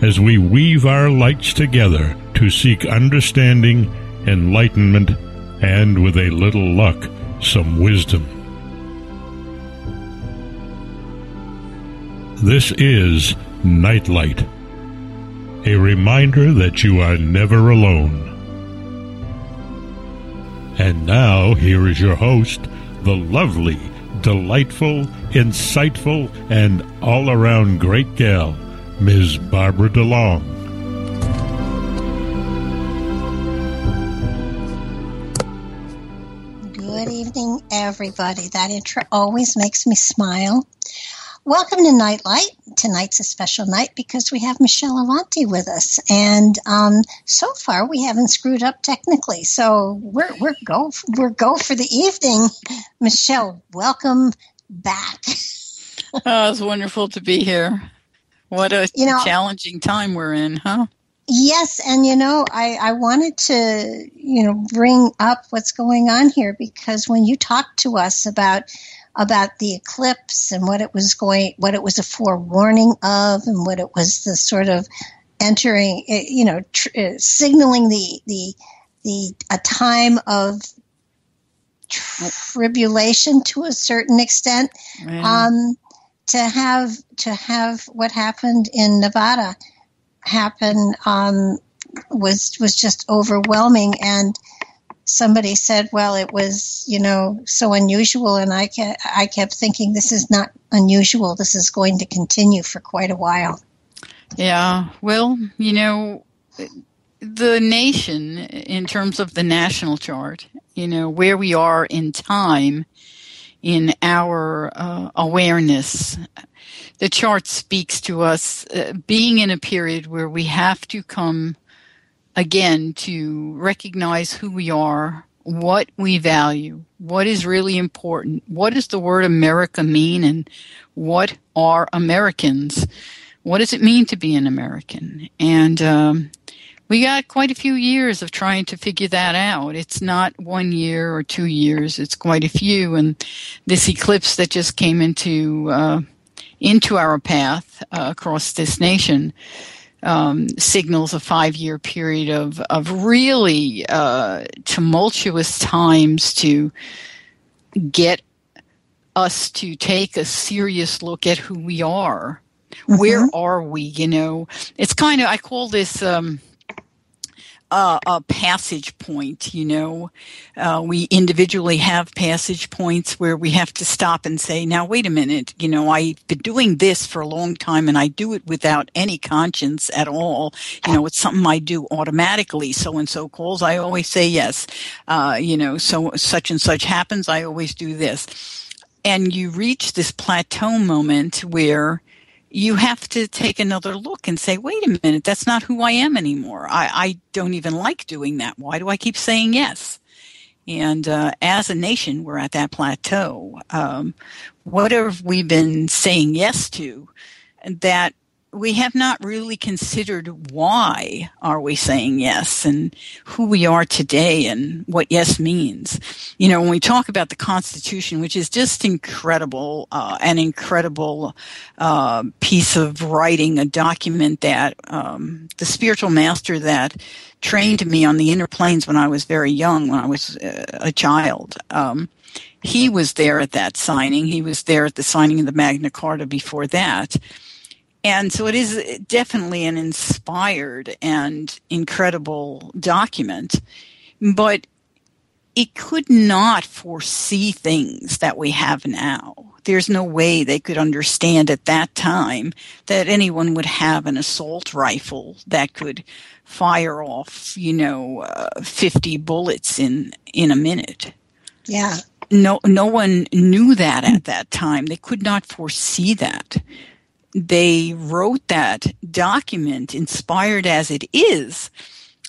as we weave our lights together to seek understanding, enlightenment, and with a little luck, some wisdom. This is Nightlight, a reminder that you are never alone. And now, here is your host, the lovely, delightful, insightful, and all around great gal, Ms. Barbara DeLong. Good evening, everybody. That intro always makes me smile. Welcome to Nightlight. Tonight's a special night because we have Michelle Avanti with us, and um, so far we haven't screwed up technically. So we're we're go we're go for the evening. Michelle, welcome back. oh, it's wonderful to be here. What a You know- challenging time we're in, huh? Yes, and you know, I, I wanted to, you know, bring up what's going on here because when you talked to us about about the eclipse and what it was going, what it was a forewarning of, and what it was the sort of entering, eh, you know, tr- uh, signaling the the the a time of tribulation to a certain extent um, to have to have what happened in Nevada happen um, was was just overwhelming. And somebody said well it was you know so unusual. And I kept, I kept thinking this is not unusual. This is going to continue for quite a while. Yeah, well, you know, the nation, in terms of the national chart, you know, where we are in time in our uh, awareness, the chart speaks to us uh, being in a period where we have to come again to recognize who we are, what we value, what is really important, what does the word America mean, and what are Americans? What does it mean to be an American? And um, we got quite a few years of trying to figure that out. It's not one year or two years; it's quite a few. And this eclipse that just came into uh, into our path uh, across this nation um, signals a five year period of, of really uh, tumultuous times to get us to take a serious look at who we are. Where are we? You know, it's kind of, I call this. Um, uh, a passage point, you know. Uh, we individually have passage points where we have to stop and say, now, wait a minute, you know, I've been doing this for a long time and I do it without any conscience at all. You know, it's something I do automatically. So and so calls, I always say yes. Uh, you know, so such and such happens, I always do this. And you reach this plateau moment where you have to take another look and say, wait a minute, that's not who I am anymore. I, I don't even like doing that. Why do I keep saying yes? And uh, as a nation, we're at that plateau. Um, what have we been saying yes to that we have not really considered why are we saying yes and who we are today and what yes means. You know, when we talk about the Constitution, which is just incredible, uh, an incredible uh, piece of writing, a document that um, the spiritual master that trained me on the inner planes when I was very young, when I was uh, a child. Um, he was there at that signing. He was there at the signing of the Magna Carta before that and so it is definitely an inspired and incredible document, but it could not foresee things that we have now. There's no way they could understand at that time that anyone would have an assault rifle that could fire off, you know, uh, 50 bullets in in a minute. Yeah. No no one knew that at that time. They could not foresee that. They wrote that document inspired as it is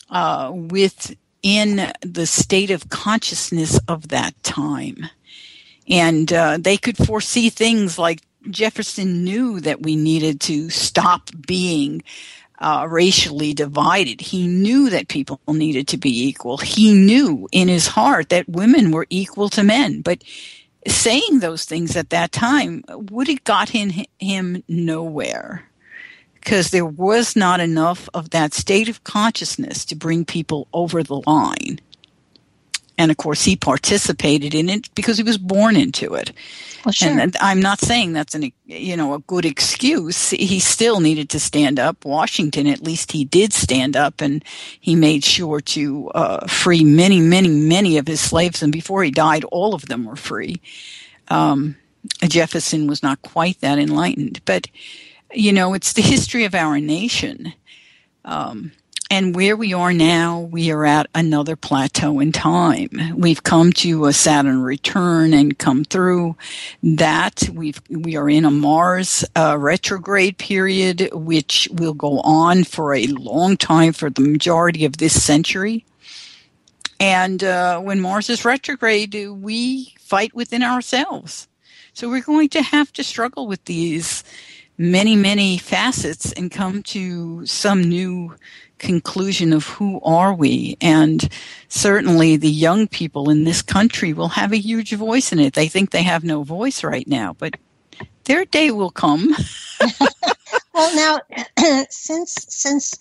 uh, with in the state of consciousness of that time. And uh, they could foresee things like Jefferson knew that we needed to stop being uh, racially divided. He knew that people needed to be equal. He knew in his heart that women were equal to men. But saying those things at that time would have got him, him nowhere because there was not enough of that state of consciousness to bring people over the line. And of course, he participated in it because he was born into it. Well, sure. And I'm not saying that's an you know a good excuse. He still needed to stand up. Washington, at least, he did stand up, and he made sure to uh, free many, many, many of his slaves. And before he died, all of them were free. Um, Jefferson was not quite that enlightened, but you know, it's the history of our nation. Um, and where we are now, we are at another plateau in time. We've come to a Saturn return and come through that. We've, we are in a Mars uh, retrograde period, which will go on for a long time for the majority of this century. And uh, when Mars is retrograde, we fight within ourselves. So we're going to have to struggle with these many, many facets and come to some new conclusion of who are we. And certainly the young people in this country will have a huge voice in it. They think they have no voice right now, but their day will come. well, now, since, since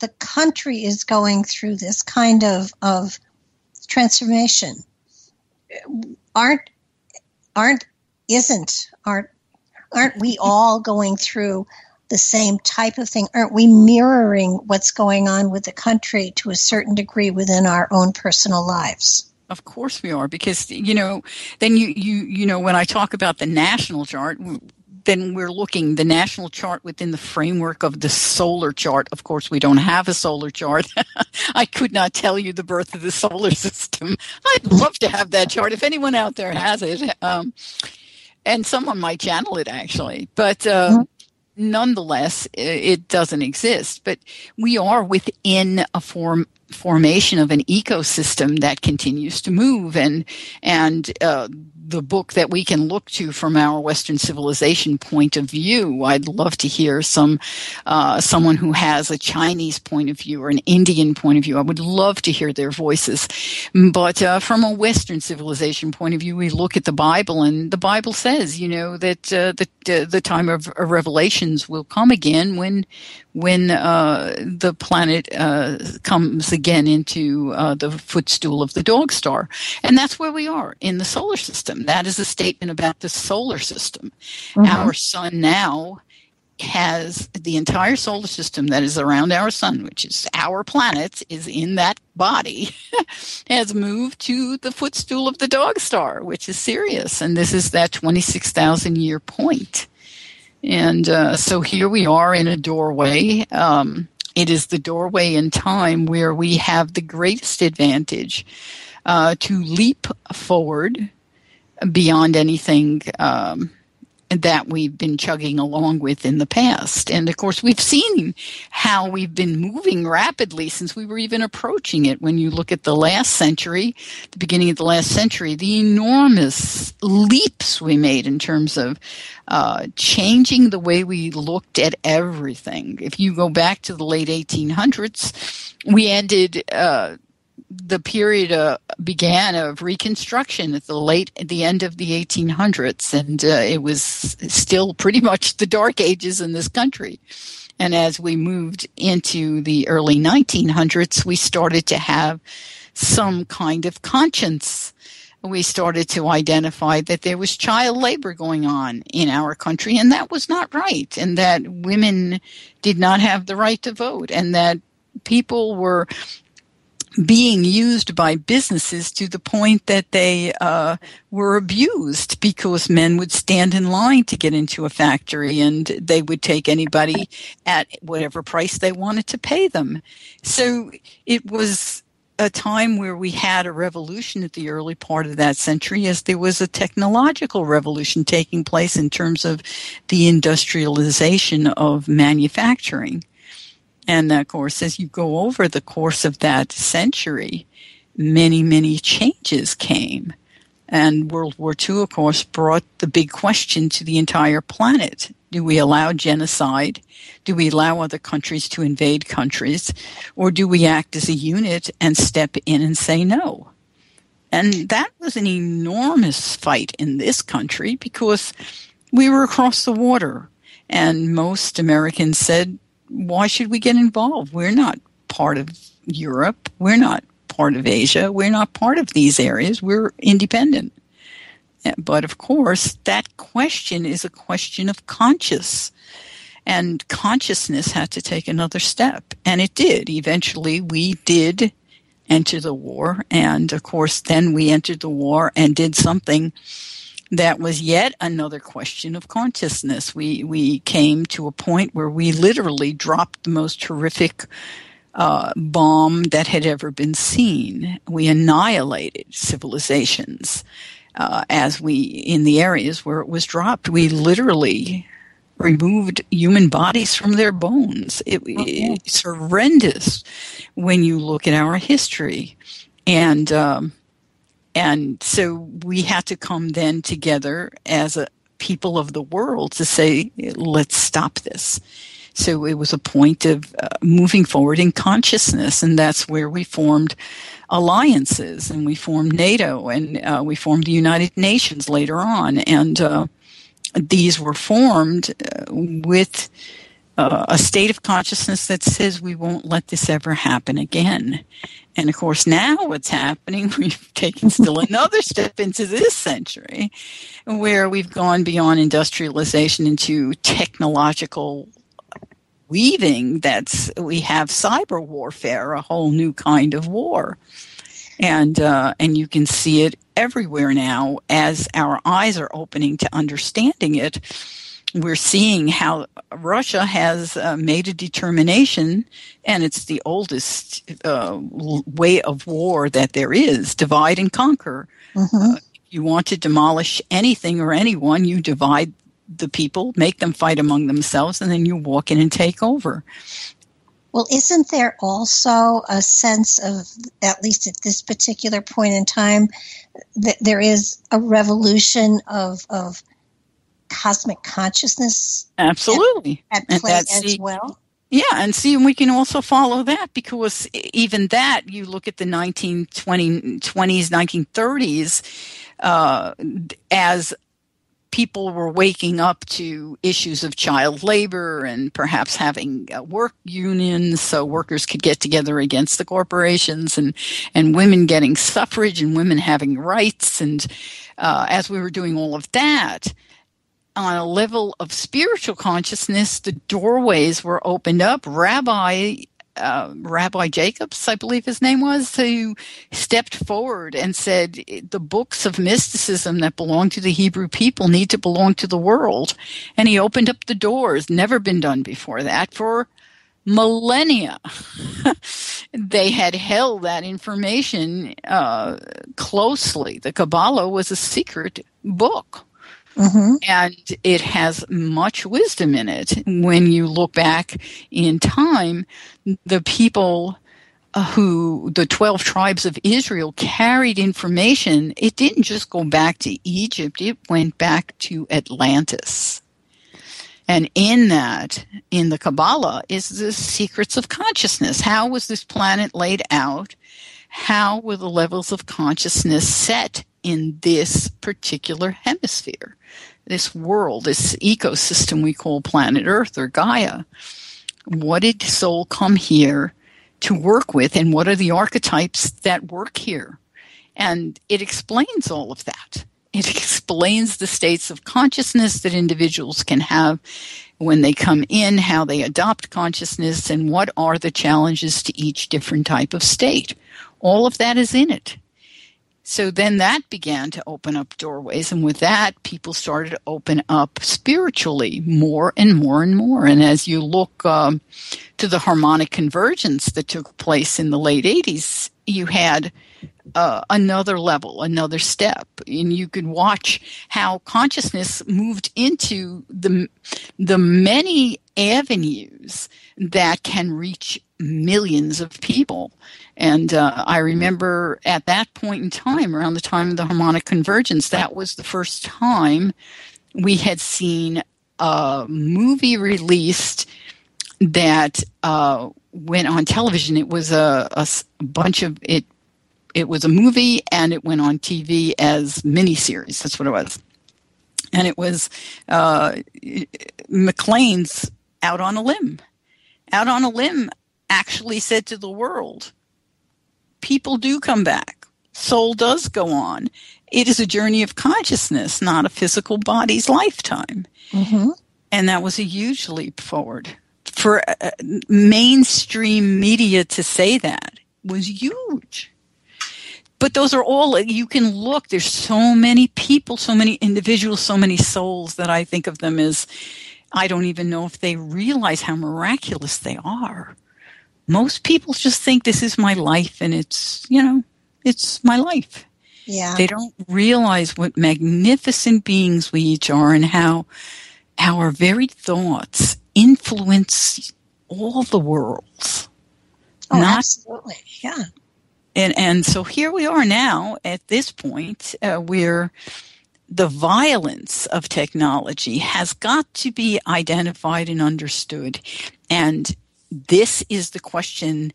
the country is going through this kind of, of transformation, aren't, aren't, isn't, aren't aren't we all going through the same type of thing? Aren't we mirroring what's going on with the country to a certain degree within our own personal lives? Of course we are, because you know, then you you you know when I talk about the national chart, then we're looking the national chart within the framework of the solar chart. Of course, we don't have a solar chart. I could not tell you the birth of the solar system. I'd love to have that chart. If anyone out there has it, um, and someone might channel it actually, but uh. Nonetheless, it doesn't exist. But we are within a form formation of an ecosystem that continues to move and and uh, the book that we can look to from our Western civilization point of view. I'd love to hear some uh, someone who has a Chinese point of view or an Indian point of view. I would love to hear their voices. But uh, from a Western civilization point of view, we look at the Bible, and the Bible says, you know, that uh, the the time of revelations will come again when when uh, the planet uh, comes again into uh, the footstool of the dog star. And that's where we are in the solar system. That is a statement about the solar system. Mm-hmm. Our sun now has the entire solar system that is around our sun, which is our planet, is in that body, has moved to the footstool of the dog star, which is Sirius. And this is that 26,000 year point. And uh, so here we are in a doorway. Um, it is the doorway in time where we have the greatest advantage uh, to leap forward beyond anything um, that we've been chugging along with in the past. And of course, we've seen how we've been moving rapidly since we were even approaching it. When you look at the last century, the beginning of the last century, the enormous leaps we made in terms of uh, changing the way we looked at everything. If you go back to the late 1800s, we ended. Uh, the period uh, began of Reconstruction at the late, at the end of the 1800s, and uh, it was still pretty much the Dark Ages in this country. And as we moved into the early 1900s, we started to have some kind of conscience we started to identify that there was child labor going on in our country, and that was not right, and that women did not have the right to vote, and that people were being used by businesses to the point that they uh, were abused because men would stand in line to get into a factory and they would take anybody at whatever price they wanted to pay them. So it was a time where we had a revolution at the early part of that century as there was a technological revolution taking place in terms of the industrialization of manufacturing. And of course, as you go over the course of that century, many, many changes came. And World War II, of course, brought the big question to the entire planet. Do we allow genocide? Do we allow other countries to invade countries? Or do we act as a unit and step in and say no? And that was an enormous fight in this country because we were across the water. And most Americans said, why should we get involved? We're not part of Europe. We're not part of Asia. We're not part of these areas. We're independent. But of course, that question is a question of conscious. And consciousness had to take another step. And it did. Eventually, we did enter the war. And of course, then we entered the war and did something that was yet another question of consciousness. We we came to a point where we literally dropped the most horrific uh, bomb that had ever been seen. We annihilated civilizations uh, as we in the areas where it was dropped. We literally removed human bodies from their bones. It, okay. It's horrendous when you look at our history, and um, and so we had to come then together as a people of the world to say, let's stop this. So it was a point of uh, moving forward in consciousness, and that's where we formed alliances, and we formed NATO, and uh, we formed the United Nations later on, and uh, these were formed uh, with uh, a state of consciousness that says we won't let this ever happen again. And of course, now what's happening, we've taken still another step into this century where we've gone beyond industrialization into technological weaving that's we have cyber warfare a whole new kind of war. And uh, and you can see it everywhere now as our eyes are opening to understanding it we're seeing how Russia has uh, made a determination, and it's the oldest uh, way of war that there is divide and conquer. Mm-hmm. Uh, you want to demolish anything or anyone, you divide the people, make them fight among themselves, and then you walk in and take over. Well, isn't there also a sense of, at least at this particular point in time, that there is a revolution of, of cosmic consciousness absolutely at, at play as see, well yeah and see and we can also follow that because even that you look at the 1920s 1930s uh, as people were waking up to issues of child labor and perhaps having work unions so workers could get together against the corporations and, and women getting suffrage and women having rights. And uh, as we were doing all of that, on a level of spiritual consciousness, the doorways were opened up. Rabbi uh, Rabbi Jacobs, I believe his name was, who stepped forward and said the books of mysticism that belong to the Hebrew people need to belong to the world. And he opened up the doors, never been done before that, for millennia. they had held that information uh, closely. The Kabbalah was a secret book. Mm-hmm. And it has much wisdom in it. When you look back in time, the people uh, who the 12 tribes of Israel carried information, it didn't just go back to Egypt, it went back to Atlantis. And in that, in the Kabbalah, is the secrets of consciousness. How was this planet laid out? How were the levels of consciousness set in this particular hemisphere, this world, this ecosystem we call planet Earth or Gaia. What did soul come here to work with, and what are the archetypes that work here? And it explains all of that. It explains the states of consciousness that individuals can have when they come in, how they adopt consciousness, and what are the challenges to each different type of state. All of that is in it. So then that began to open up doorways, and with that, people started to open up spiritually more and more and more. And as you look um, to the harmonic convergence that took place in the late 80s, you had uh, another level, another step, and you could watch how consciousness moved into the the many avenues that can reach millions of people. And uh, I remember at that point in time, around the time of the harmonic convergence, that was the first time we had seen a movie released that uh, went on television. It was a, a, bunch of it. It was a movie, and it went on TV as miniseries. That's what it was, and it was uh, MacLaine's "Out on a Limb." Out on a limb actually said to the world, people do come back. Soul does go on. It is a journey of consciousness, not a physical body's lifetime. Mm-hmm. And that was a huge leap forward for uh, mainstream media to say that was huge. But those are all, you can look, there's so many people, so many individuals, so many souls that I think of them as, I don't even know if they realize how miraculous they are. Most people just think this is my life and it's, you know, it's my life. Yeah. They don't realize what magnificent beings we each are and how our very thoughts influence all the worlds. Oh, Not, absolutely. Yeah. And and so here we are now at this point uh, where the violence of technology has got to be identified and understood, and this is the question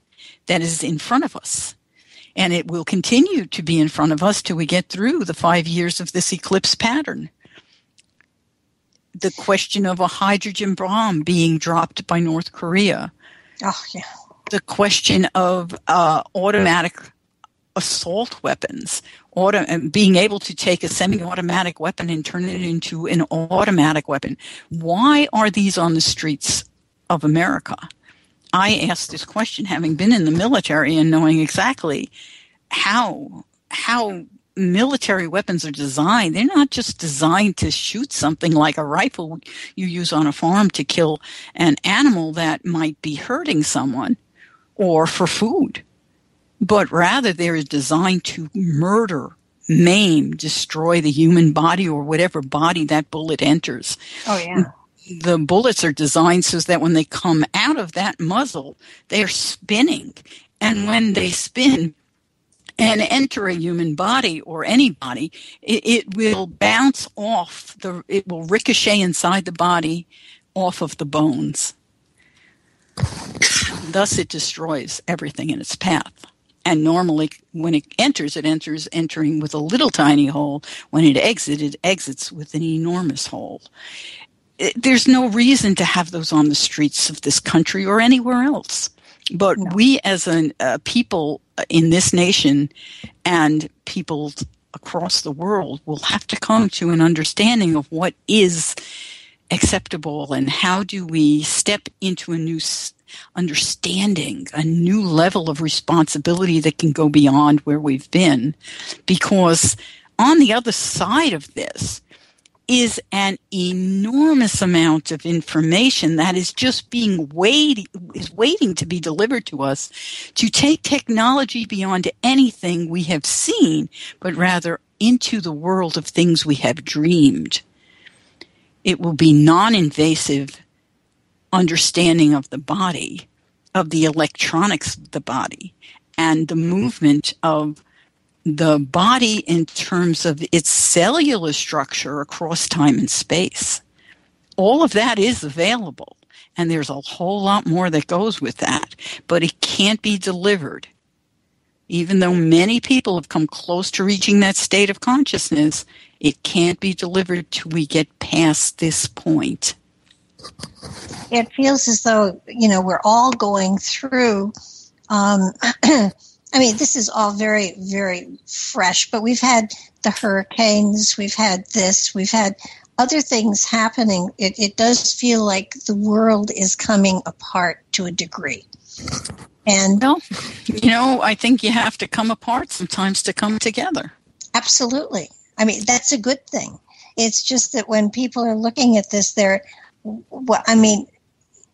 that is in front of us. And it will continue to be in front of us till we get through the five years of this eclipse pattern the question of a hydrogen bomb being dropped by North Korea. Oh, yeah. The question of uh, automatic assault weapons, auto, being able to take a semi-automatic weapon and turn it into an automatic weapon. Why are these on the streets of America? I asked this question having been in the military and knowing exactly how how military weapons are designed. They're not just designed to shoot something like a rifle you use on a farm to kill an animal that might be hurting someone or for food, but rather they're designed to murder, maim, destroy the human body or whatever body that bullet enters. Oh, yeah. The bullets are designed so that when they come out of that muzzle, they're spinning. And when they spin, and enter a human body or any body, it, it, will bounce off the, it will ricochet inside the body off of the bones. Thus, it destroys everything in its path. And normally, when it enters, it enters entering with a little tiny hole. When it exits, it exits with an enormous hole. It, there's no reason to have those on the streets of this country or anywhere else. But no. we, as a uh, people in this nation and people across the world, will have to come to an understanding of what is acceptable and how do we step into a new understanding, a new level of responsibility that can go beyond where we've been. Because on the other side of this, is an enormous amount of information that is just being waiting is waiting to be delivered to us to take technology beyond anything we have seen but rather into the world of things we have dreamed. It will be non-invasive understanding of the body of the electronics of the body and the movement of the body in terms of its cellular structure across time and space. All of that is available. And there's a whole lot more that goes with that, but it can't be delivered. Even though many people have come close to reaching that state of consciousness, it can't be delivered till we get past this point. It feels as though, you know, we're all going through um, I mean, this is all very, very fresh, but we've had the hurricanes, we've had this, we've had other things happening. It, it does feel like the world is coming apart to a degree. And well, you know, I think you have to come apart sometimes to come together. Absolutely. I mean, that's a good thing. It's just that when people are looking at this, they're, well, I mean,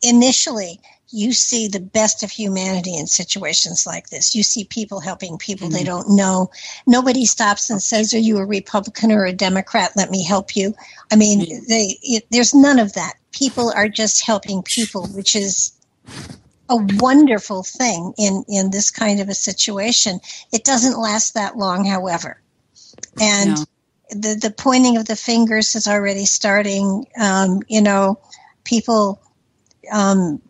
initially you see the best of humanity in situations like this. You see people helping people mm-hmm. they don't know. Nobody stops and says, "Are you a Republican or a Democrat? Let me help you." I mean, mm-hmm. they it, there's none of that. People are just helping people, which is a wonderful thing in in this kind of a situation. It doesn't last that long, however, and. No. The, the pointing of the fingers is already starting. Um, you know, people um,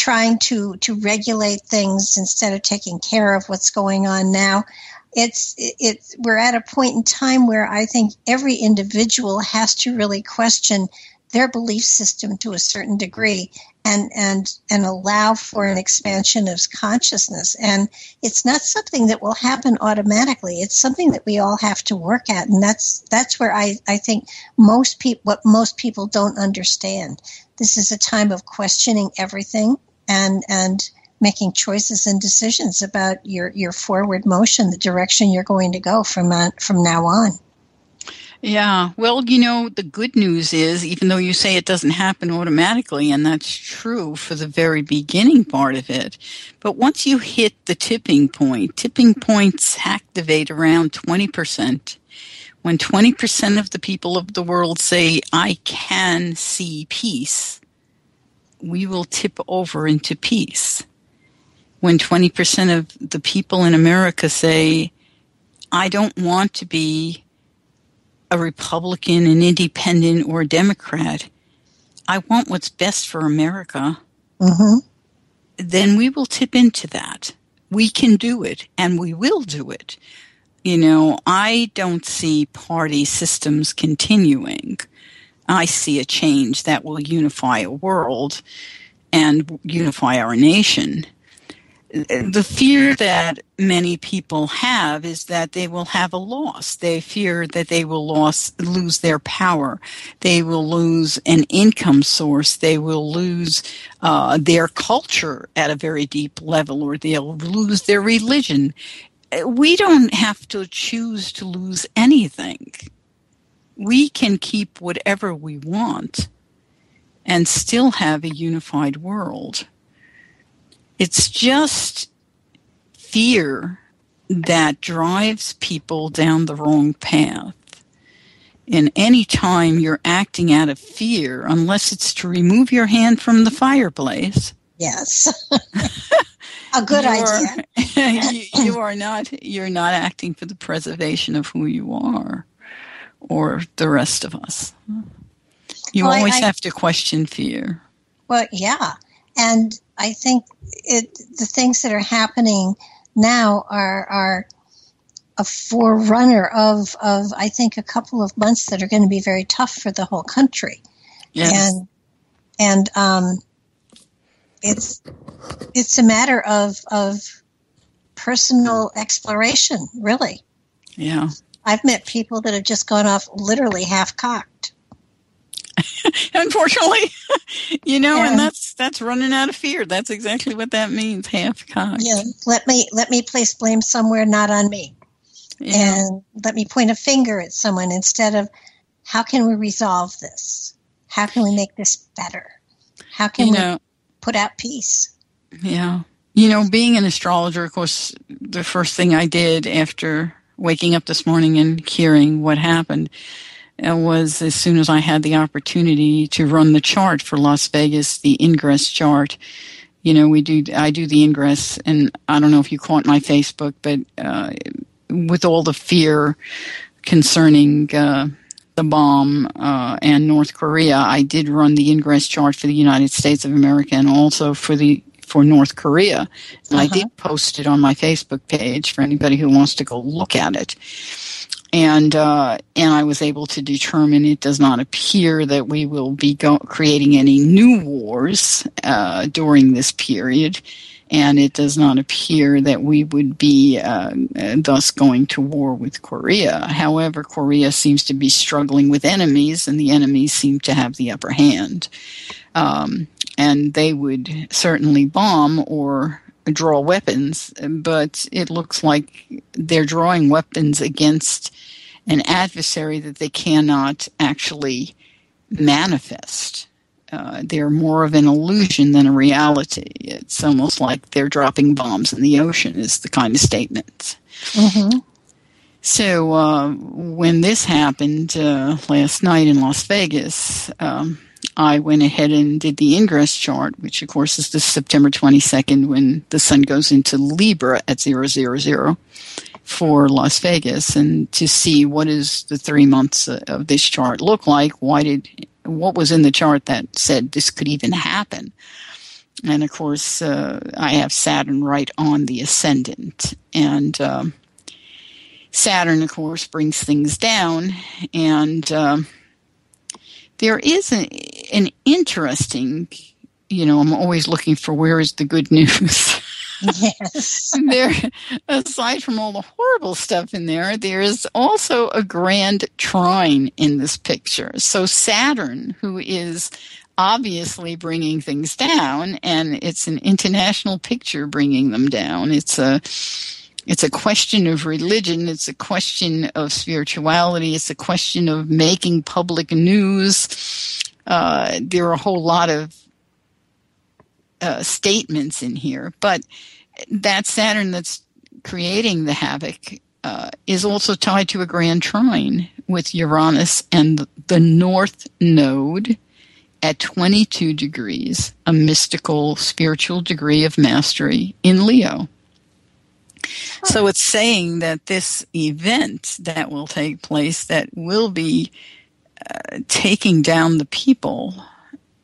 trying to to regulate things instead of taking care of what's going on now. It's it's we're at a point in time where i think every individual has to really question their belief system to a certain degree and and and allow for an expansion of consciousness. And it's not something that will happen automatically. It's something that we all have to work at. And that's that's where i i think most people what most people don't understand. This is a time of questioning everything and and making choices and decisions about your your forward motion, the direction you're going to go from uh, from now on. Yeah, well, you know, the good news is, even though you say it doesn't happen automatically, and that's true for the very beginning part of it, but once you hit the tipping point, tipping points activate around 20%. When 20% of the people of the world say, I can see peace, we will tip over into peace. When 20% of the people in America say, I don't want to be a Republican, an independent, or a Democrat, I want what's best for America, mm-hmm. then we will tip into that. We can do it, and we will do it. You know, I don't see party systems continuing. I see a change that will unify a world and unify our nation. The fear that many people have is that they will have a loss. They fear that they will loss, lose their power. They will lose an income source. They will lose uh, their culture at a very deep level, or they'll lose their religion. We don't have to choose to lose anything we can keep whatever we want and still have a unified world. It's just fear that drives people down the wrong path. And any time you're acting out of fear, unless it's to remove your hand from the fireplace. Yes. a good idea. you, you are not you're not acting for the preservation of who you are or the rest of us. You well, always I, I, have to question fear. Well, yeah. And I think it, the things that are happening now are, are a forerunner of, of, I think, a couple of months that are going to be very tough for the whole country. Yes. And, and, um, it's, it's a matter of, of personal exploration, really. Yeah. I've met people that have just gone off literally half cocked. Unfortunately, you know, and, and, that's that's running out of fear. That's exactly what that means, half cocked. Yeah, let me let me place blame somewhere not on me, yeah. and let me point a finger at someone instead of how can we resolve this? How can we make this better? How can you we know, put out peace? Yeah, you know, being an astrologer, of course, the first thing I did after waking up this morning and hearing what happened was as soon as I had the opportunity to run the chart for Las Vegas, the ingress chart. You know, we do, I do the ingress, and I don't know if you caught my Facebook, but uh, with all the fear concerning uh, the bomb uh, and North Korea, I did run the ingress chart for the United States of America and also for the for North Korea. And uh-huh. I did post it on my Facebook page for anybody who wants to go look at it. And uh, and I was able to determine it does not appear that we will be go- creating any new wars uh, during this period, and it does not appear that we would be uh, thus going to war with Korea. However, Korea seems to be struggling with enemies, and the enemies seem to have the upper hand. Um, and they would certainly bomb or draw weapons, but it looks like they're drawing weapons against an adversary that they cannot actually manifest. Uh, they're more of an illusion than a reality. It's almost like they're dropping bombs in the ocean, is the kind of statement. Mm-hmm. So uh, when this happened uh, last night in Las Vegas, um, I went ahead and did the ingress chart, which of course is the September 22nd when the sun goes into Libra at 000 for Las Vegas and to see what is the three months of this chart look like. Why did, what was in the chart that said this could even happen? And of course, uh, I have Saturn right on the ascendant. And um, Saturn, of course, brings things down. And um, there is a, an interesting, you know, I'm always looking for where is the good news. Yes. there, aside from all the horrible stuff in there, there is also a grand trine in this picture. So Saturn, who is obviously bringing things down, and it's an international picture bringing them down. It's a it's a question of religion. It's a question of spirituality. It's a question of making public news. Uh, there are a whole lot of uh, statements in here, but that Saturn that's creating the havoc uh, is also tied to a grand trine with Uranus and the North Node at 22 degrees, a mystical spiritual degree of mastery in Leo. So it's saying that this event that will take place, that will be uh, taking down the people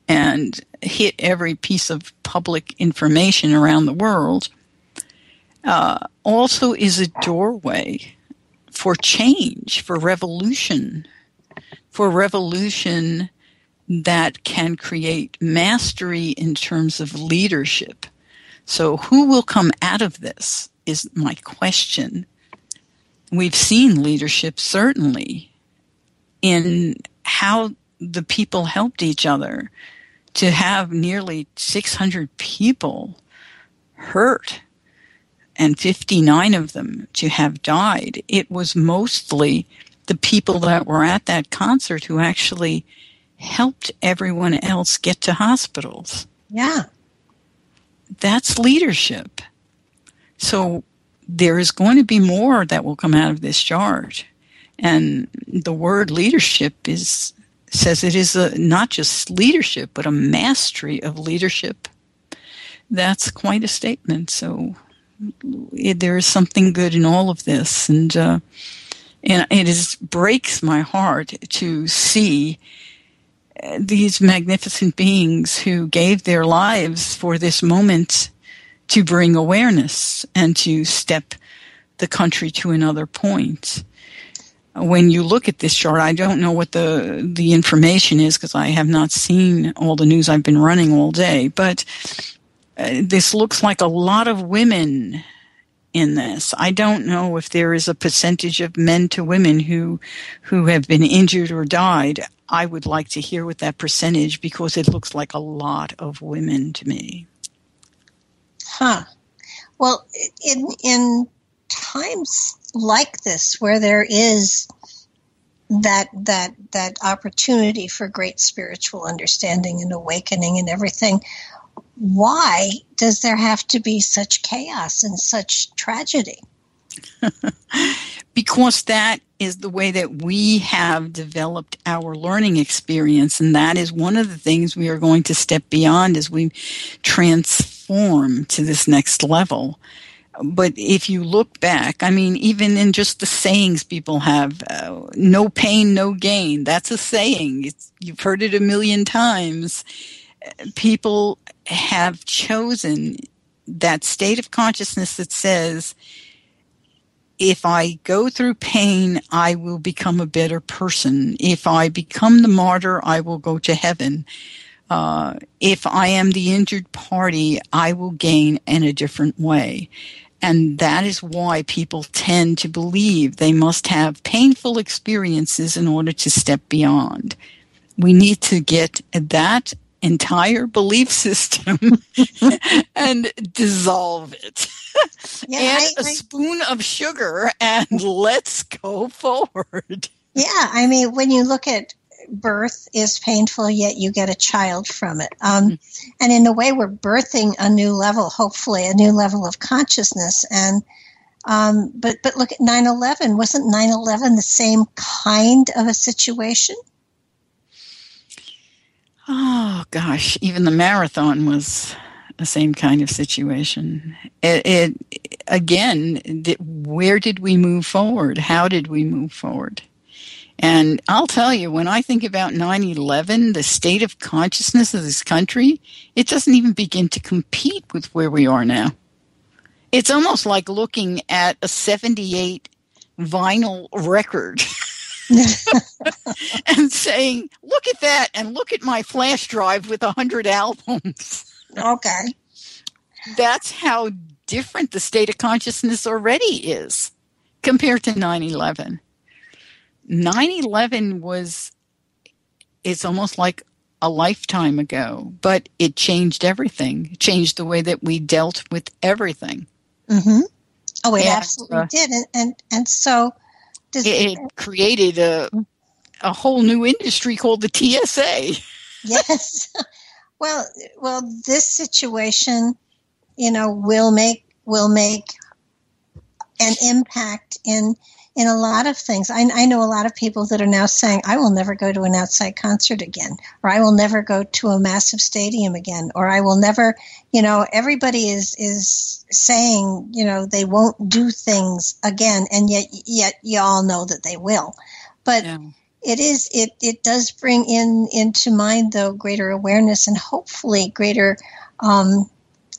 and hit every piece of public information around the world, uh, also is a doorway for change, for revolution, for revolution that can create mastery in terms of leadership. So, who will come out of this is my question. We've seen leadership certainly in how the people helped each other to have nearly 600 people hurt and 59 of them to have died. It was mostly the people that were at that concert who actually helped everyone else get to hospitals. Yeah. That's leadership. So there is going to be more that will come out of this charge. And the word leadership is says it is a, not just leadership, but a mastery of leadership. That's quite a statement. So it, there is something good in all of this, and uh, and it is breaks my heart to see uh, these magnificent beings who gave their lives for this moment to bring awareness and to step the country to another point. When you look at this chart, I don't know what the the information is because I have not seen all the news I've been running all day. But uh, this looks like a lot of women in this. I don't know if there is a percentage of men to women who who have been injured or died. I would like to hear what that percentage because it looks like a lot of women to me. Huh. Well, in in times like this where there is that that that opportunity for great spiritual understanding and awakening and everything why does there have to be such chaos and such tragedy because that is the way that we have developed our learning experience and that is one of the things we are going to step beyond as we transform to this next level but if you look back i mean even in just the sayings people have uh, no pain no gain that's a saying it's, you've heard it a million times people have chosen that state of consciousness that says if I go through pain, I will become a better person. If I become the martyr, I will go to heaven. Uh, if I am the injured party, I will gain in a different way. And that is why people tend to believe they must have painful experiences in order to step beyond. We need to get that entire belief system and dissolve it. Yeah, Add I, a I, spoon of sugar and let's go forward. Yeah, I mean, when you look at birth is painful, yet you get a child from it. Um, mm-hmm. And in a way, we're birthing a new level, hopefully, a new level of consciousness. And um, but but look at 9/11. Wasn't 9/11 the same kind of a situation? Oh gosh, even the marathon was the same kind of situation. It, it again, where did we move forward? How did we move forward? And I'll tell you, when I think about 9 11, the state of consciousness of this country, it doesn't even begin to compete with where we are now. It's almost like looking at a 78 vinyl record and saying, look at that, and look at my flash drive with 100 albums. Okay. That's how different the state of consciousness already is compared to 9 11. 9-11 was it's almost like a lifetime ago but it changed everything. It changed the way that we dealt with everything. Mm-hmm. oh it and, absolutely uh, did. And, and and so does it, it created a a whole new industry called the tsa yes. Well well this situation you know will make will make an impact in in a lot of things. I, I, know a lot of people that are now saying, I will never go to an outside concert again, or I will never go to a massive stadium again, or I will never, you know, everybody is, is saying, you know, they won't do things again, and yet, yet you all know that they will. But yeah. it is, it, it does bring in, into mind though, greater awareness and hopefully greater, um,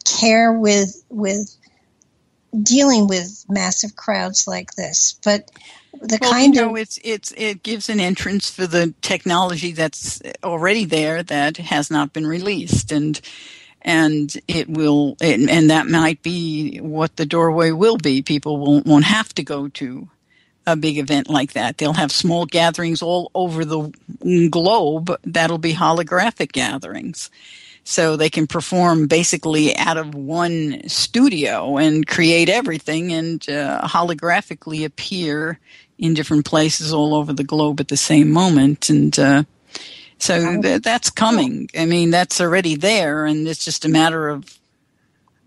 care with, with dealing with massive crowds like this. But the well, kind you know, of it's it's it gives an entrance for the technology that's already there that has not been released. And and it will and, and that might be what the doorway will be. People won't won't have to go to a big event like that. They'll have small gatherings all over the globe that'll be holographic gatherings so they can perform basically out of one studio and create everything and uh, holographically appear in different places all over the globe at the same moment. And uh, so th- that's coming. I mean that's already there and it's just a matter of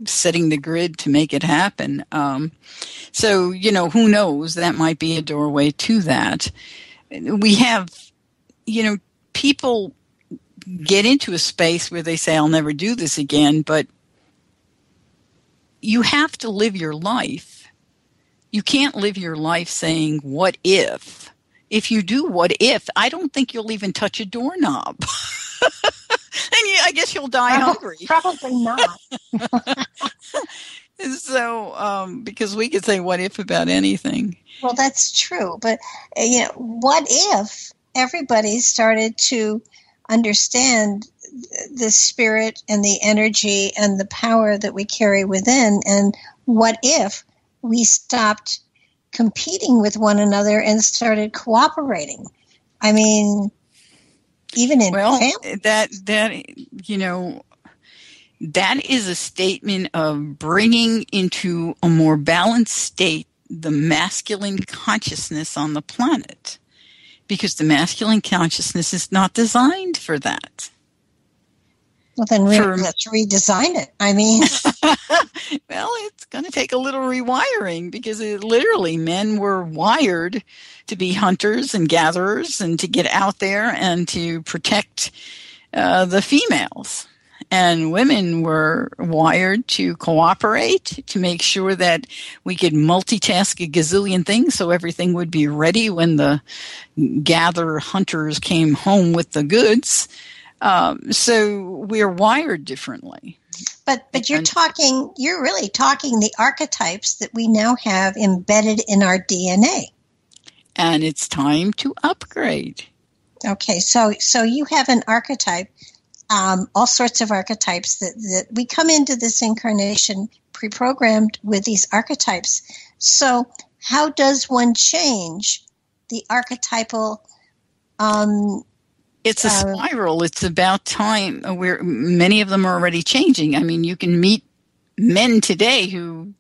setting the grid to make it happen. Um, so you know who knows? That might be a doorway to that. We have you know people get into a space where they say, I'll never do this again, but you have to live your life. You can't live your life saying, What if? If you do what if, I don't think you'll even touch a doorknob. and you, I guess you'll die hungry. Probably not. so, um, because we could say what if about anything. Well, that's true. But, uh, you know, what if everybody started to understand the spirit and the energy and the power that we carry within. And what if we stopped competing with one another and started cooperating? I mean, even in well, family. that that you know that is a statement of bringing into a more balanced state the masculine consciousness on the planet because the masculine consciousness is not designed for that. Well, then re- for, let's redesign it. I mean, well, it's going to take a little rewiring because it, literally men were wired to be hunters and gatherers and to get out there and to protect uh, the females and women were wired to cooperate to make sure that we could multitask a gazillion things so everything would be ready when the gather hunters came home with the goods. Um, so we're wired differently. But but you're talking you're really talking the archetypes that we now have embedded in our DNA. And it's time to upgrade. Okay, so so you have an archetype um, all sorts of archetypes that, that we come into this incarnation pre-programmed with these archetypes. So how does one change the archetypal um, it's a uh, spiral. It's about time where many of them are already changing. I mean, you can meet men today who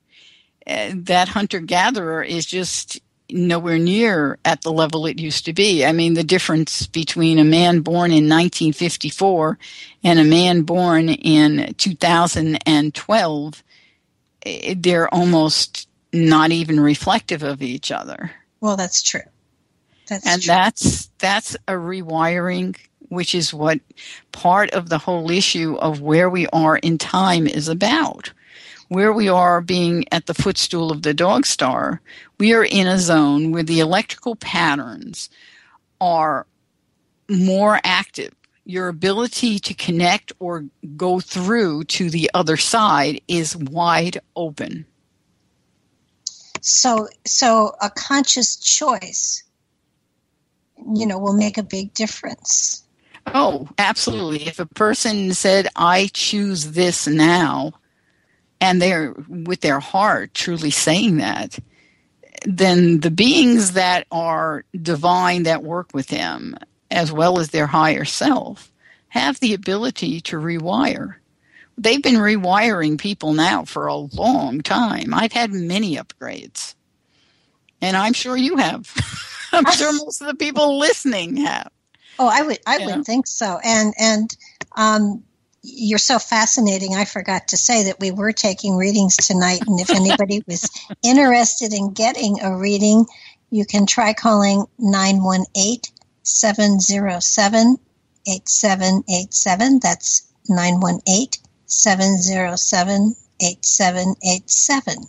uh, that hunter gatherer is just nowhere near at the level it used to be. I mean, the difference between a man born in 1954 and a man born in 2012, eh, they're almost not even reflective of each other. Well, that's true. That's and true. that's that's a rewiring which is what part of the whole issue of where we are in time is about where we are being at the footstool of the dog star, we are in a zone where the electrical patterns are more active. Your ability to connect or go through to the other side is wide open. So, so a conscious choice, you know, will make a big difference. Oh, absolutely. If a person said, I choose this now, and they're with their heart truly saying that, then the beings that are divine that work with them, as well as their higher self, have the ability to rewire. They've been rewiring people now for a long time. I've had many upgrades. And I'm sure you have. I'm sure most of the people listening have. Oh, I would I would think so. And and um, you're so fascinating. I forgot to say that we were taking readings tonight, and if anybody was interested in getting a reading, you can try calling 918 707 8787. That's 918 707 8787.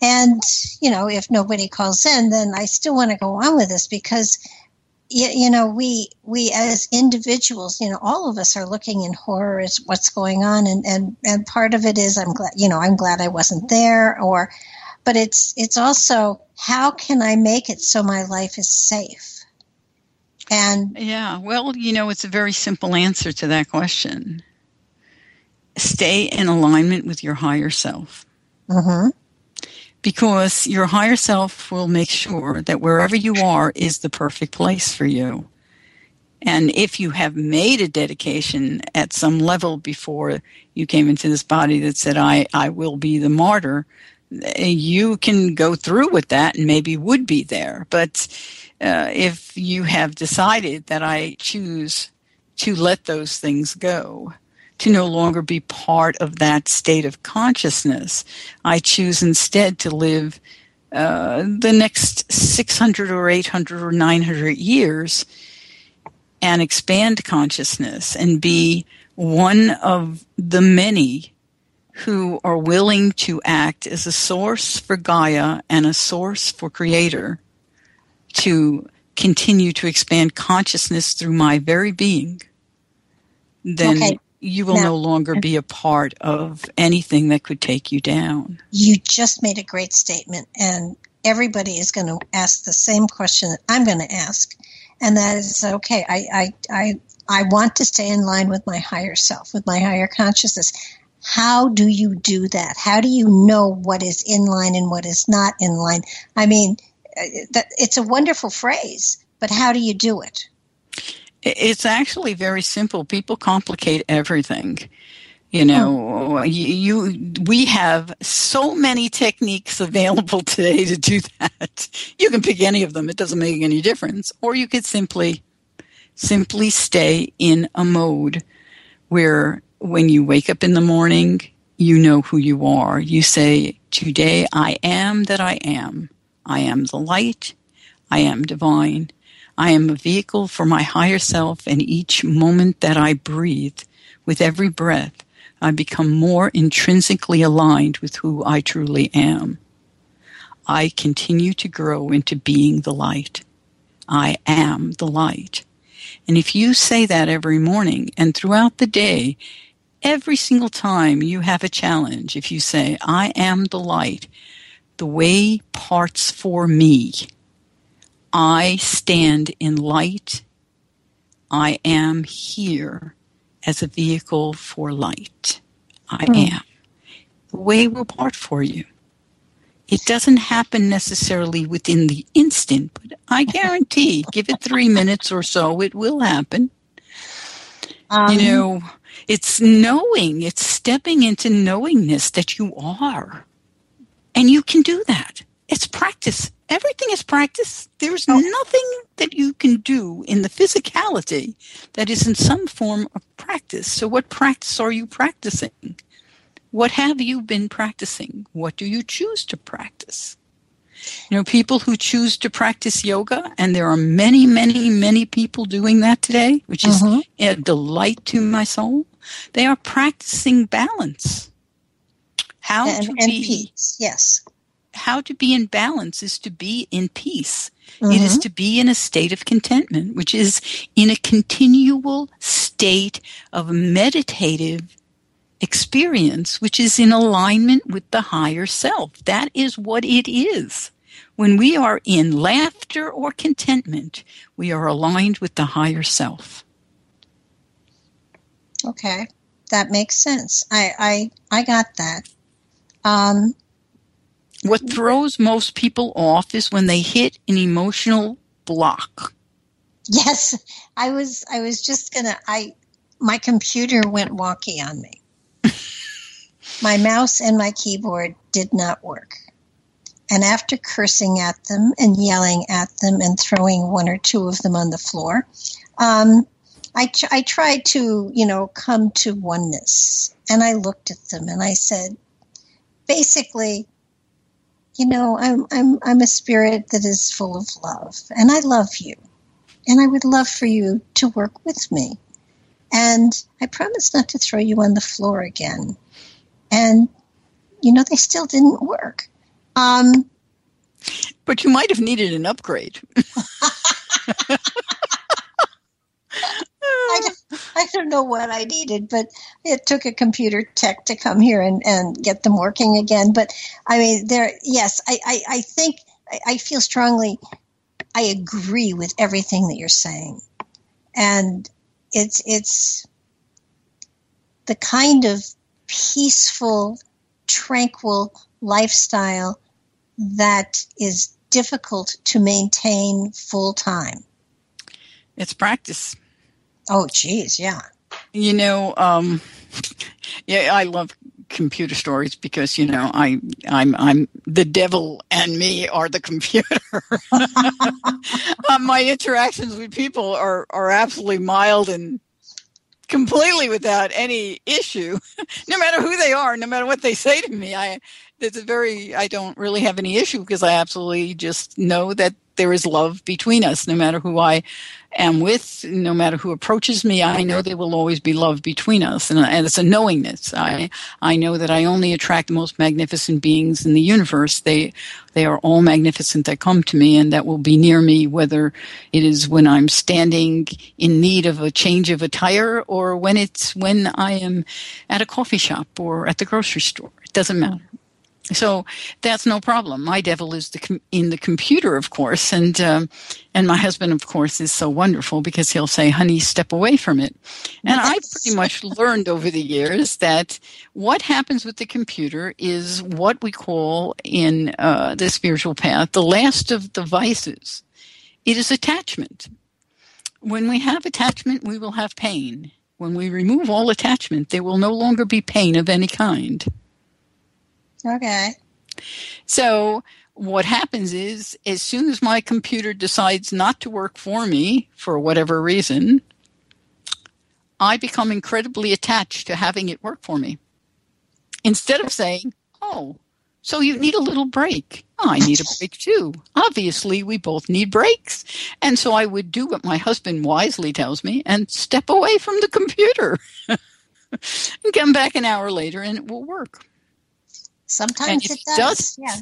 And, you know, if nobody calls in, then I still want to go on with this because you, you know we we as individuals you know all of us are looking in horror at what's going on and and and part of it is i'm glad you know i'm glad i wasn't there or but it's it's also how can i make it so my life is safe? And yeah well you know it's a very simple answer to that question. Stay in alignment with your higher self. Mm-hmm because your higher self will make sure that wherever you are is the perfect place for you. And if you have made a dedication at some level before you came into this body that said, I, I will be the martyr, you can go through with that and maybe would be there. But uh, if you have decided that I choose to let those things go, to no longer be part of that state of consciousness. I choose instead to live uh, the next 600 or 800 or 900 years and expand consciousness and be one of the many who are willing to act as a source for Gaia and a source for Creator to continue to expand consciousness through my very being, then okay you will now, no longer be a part of anything that could take you down. You just made a great statement, and everybody is going to ask the same question that I'm going to ask, and that is okay. I, I, I, I want to stay in line with my higher self, with my higher consciousness. How do you do that? How do you know what is in line and what is not in line? I mean, uh, that, it's a wonderful phrase, but how do you do it? It's actually very simple. People complicate everything. You know, oh. you, you, we have so many techniques available today to do that. You can pick any of them. It doesn't make any difference. Or you could simply, simply stay in a mode where when you wake up in the morning, you know who you are. You say, today I am that I am. I am the light. I am divine. I am a vehicle for my higher self, and each moment that I breathe, with every breath, I become more intrinsically aligned with who I truly am. I continue to grow into being the light. I am the light. And if you say that every morning and throughout the day, every single time you have a challenge, if you say, I am the light, the way parts for me I stand in light. I am here as a vehicle for light. I mm. am. The way will part for you. It doesn't happen necessarily within the instant, but I guarantee, give it three minutes or so, it will happen. Um, you know, it's knowing, it's stepping into knowingness that you are. And you can do that. It's practice. Everything is practice. There's oh. nothing that you can do in the physicality that isn't some form of practice. So, what practice are you practicing? What have you been practicing? What do you choose to practice? You know, people who choose to practice yoga, and there are many, many, many people doing that today, which is uh-huh. a delight to my soul. They are practicing balance. How and, to and be, peace, yes. How to be in balance is to be in peace. Uh-huh. It is mm-hmm. to be in a state of contentment, which is in a continual state of meditative experience, which is in alignment with the higher self. That is what it is. When we are in laughter or contentment, we are aligned with the higher self. Okay, that makes sense. I I, I got that. Um, what throws most people off is when they hit an emotional block. Yes, I was I was just gonna I my computer went wonky on me my mouse and my keyboard did not work. And after cursing at them and yelling at them and throwing one or two of them on the floor, um, I, I tried to, you know, come to oneness. And I looked at them and I said, basically, you know, I'm, I'm, I'm a spirit that is full of love and I love you. And I would love for you to work with me. And I promise not to throw you on the floor again. And, you know, they still didn't work. Um, but you might have needed an upgrade. I, don't, I don't know what I needed, but it took a computer tech to come here and, and get them working again. But I mean, there, yes, I, I, I think, I, I feel strongly, I agree with everything that you're saying. And it's it's the kind of peaceful, tranquil lifestyle that is difficult to maintain full time. It's practice. Oh, geez, yeah. You know, um, yeah, I love computer stories because you know I I'm I'm the devil and me are the computer. uh, my interactions with people are are absolutely mild and completely without any issue, no matter who they are, no matter what they say to me. I it's a very I don't really have any issue because I absolutely just know that there is love between us, no matter who I am with, no matter who approaches me, I know there will always be love between us. And, and it's a knowingness. I, I know that I only attract the most magnificent beings in the universe. They, they are all magnificent that come to me and that will be near me, whether it is when I'm standing in need of a change of attire or when it's when I am at a coffee shop or at the grocery store. It doesn't matter. So that's no problem. My devil is the com- in the computer, of course, and um, and my husband, of course, is so wonderful because he'll say, "Honey, step away from it." And yes. I pretty much learned over the years that what happens with the computer is what we call in uh, the spiritual path the last of the vices. It is attachment. When we have attachment, we will have pain. When we remove all attachment, there will no longer be pain of any kind. Okay. So what happens is as soon as my computer decides not to work for me for whatever reason, I become incredibly attached to having it work for me. Instead of saying, "Oh, so you need a little break." Oh, I need a break too. Obviously, we both need breaks. And so I would do what my husband wisely tells me and step away from the computer and come back an hour later and it will work. Sometimes it, it does. Yeah.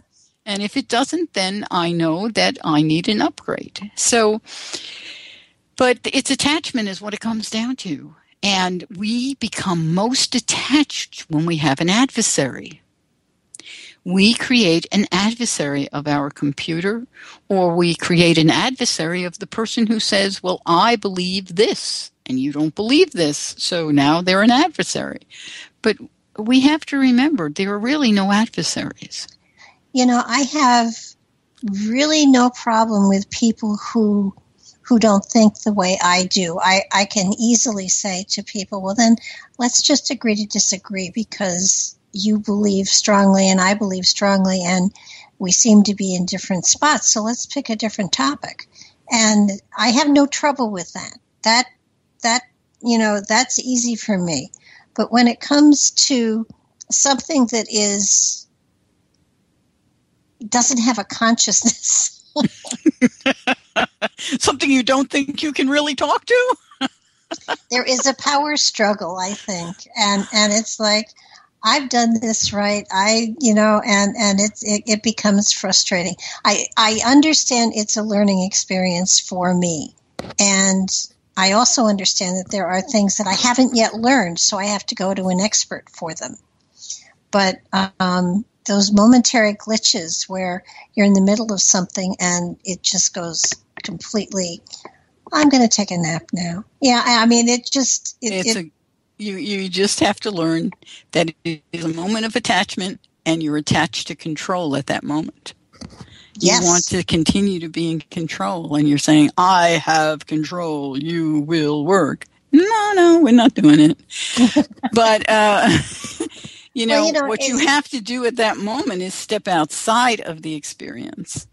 And if it doesn't, then I know that I need an upgrade. So, but its attachment is what it comes down to. And we become most attached when we have an adversary. We create an adversary of our computer, or we create an adversary of the person who says, Well, I believe this. and you don't believe this, so now they're an adversary. But we have to remember there are really no adversaries. You know, I have really no problem with people who who don't think the way I do. I, I can easily say to people, well, then let's just agree to disagree because you believe strongly and I believe strongly, and we seem to be in different spots. So let's pick a different topic. And I have no trouble with that. That, that, you know, that's easy for me. But when it comes to something that is, doesn't have a consciousness, Something you don't think you can really talk to? there is a power struggle, I think. And and it's like I've done this right. I, you know, and and it's it, it becomes frustrating. I I understand it's a learning experience for me. And I also understand that there are things that I haven't yet learned, so I have to go to an expert for them. But um, those momentary glitches where you're in the middle of something and it just goes completely i'm going to take a nap now yeah i mean it just it, it's it, a you you just have to learn that it is a moment of attachment and you're attached to control at that moment yes. you want to continue to be in control and you're saying i have control you will work no no we're not doing it but uh you know, well, you know what you have to do at that moment is step outside of the experience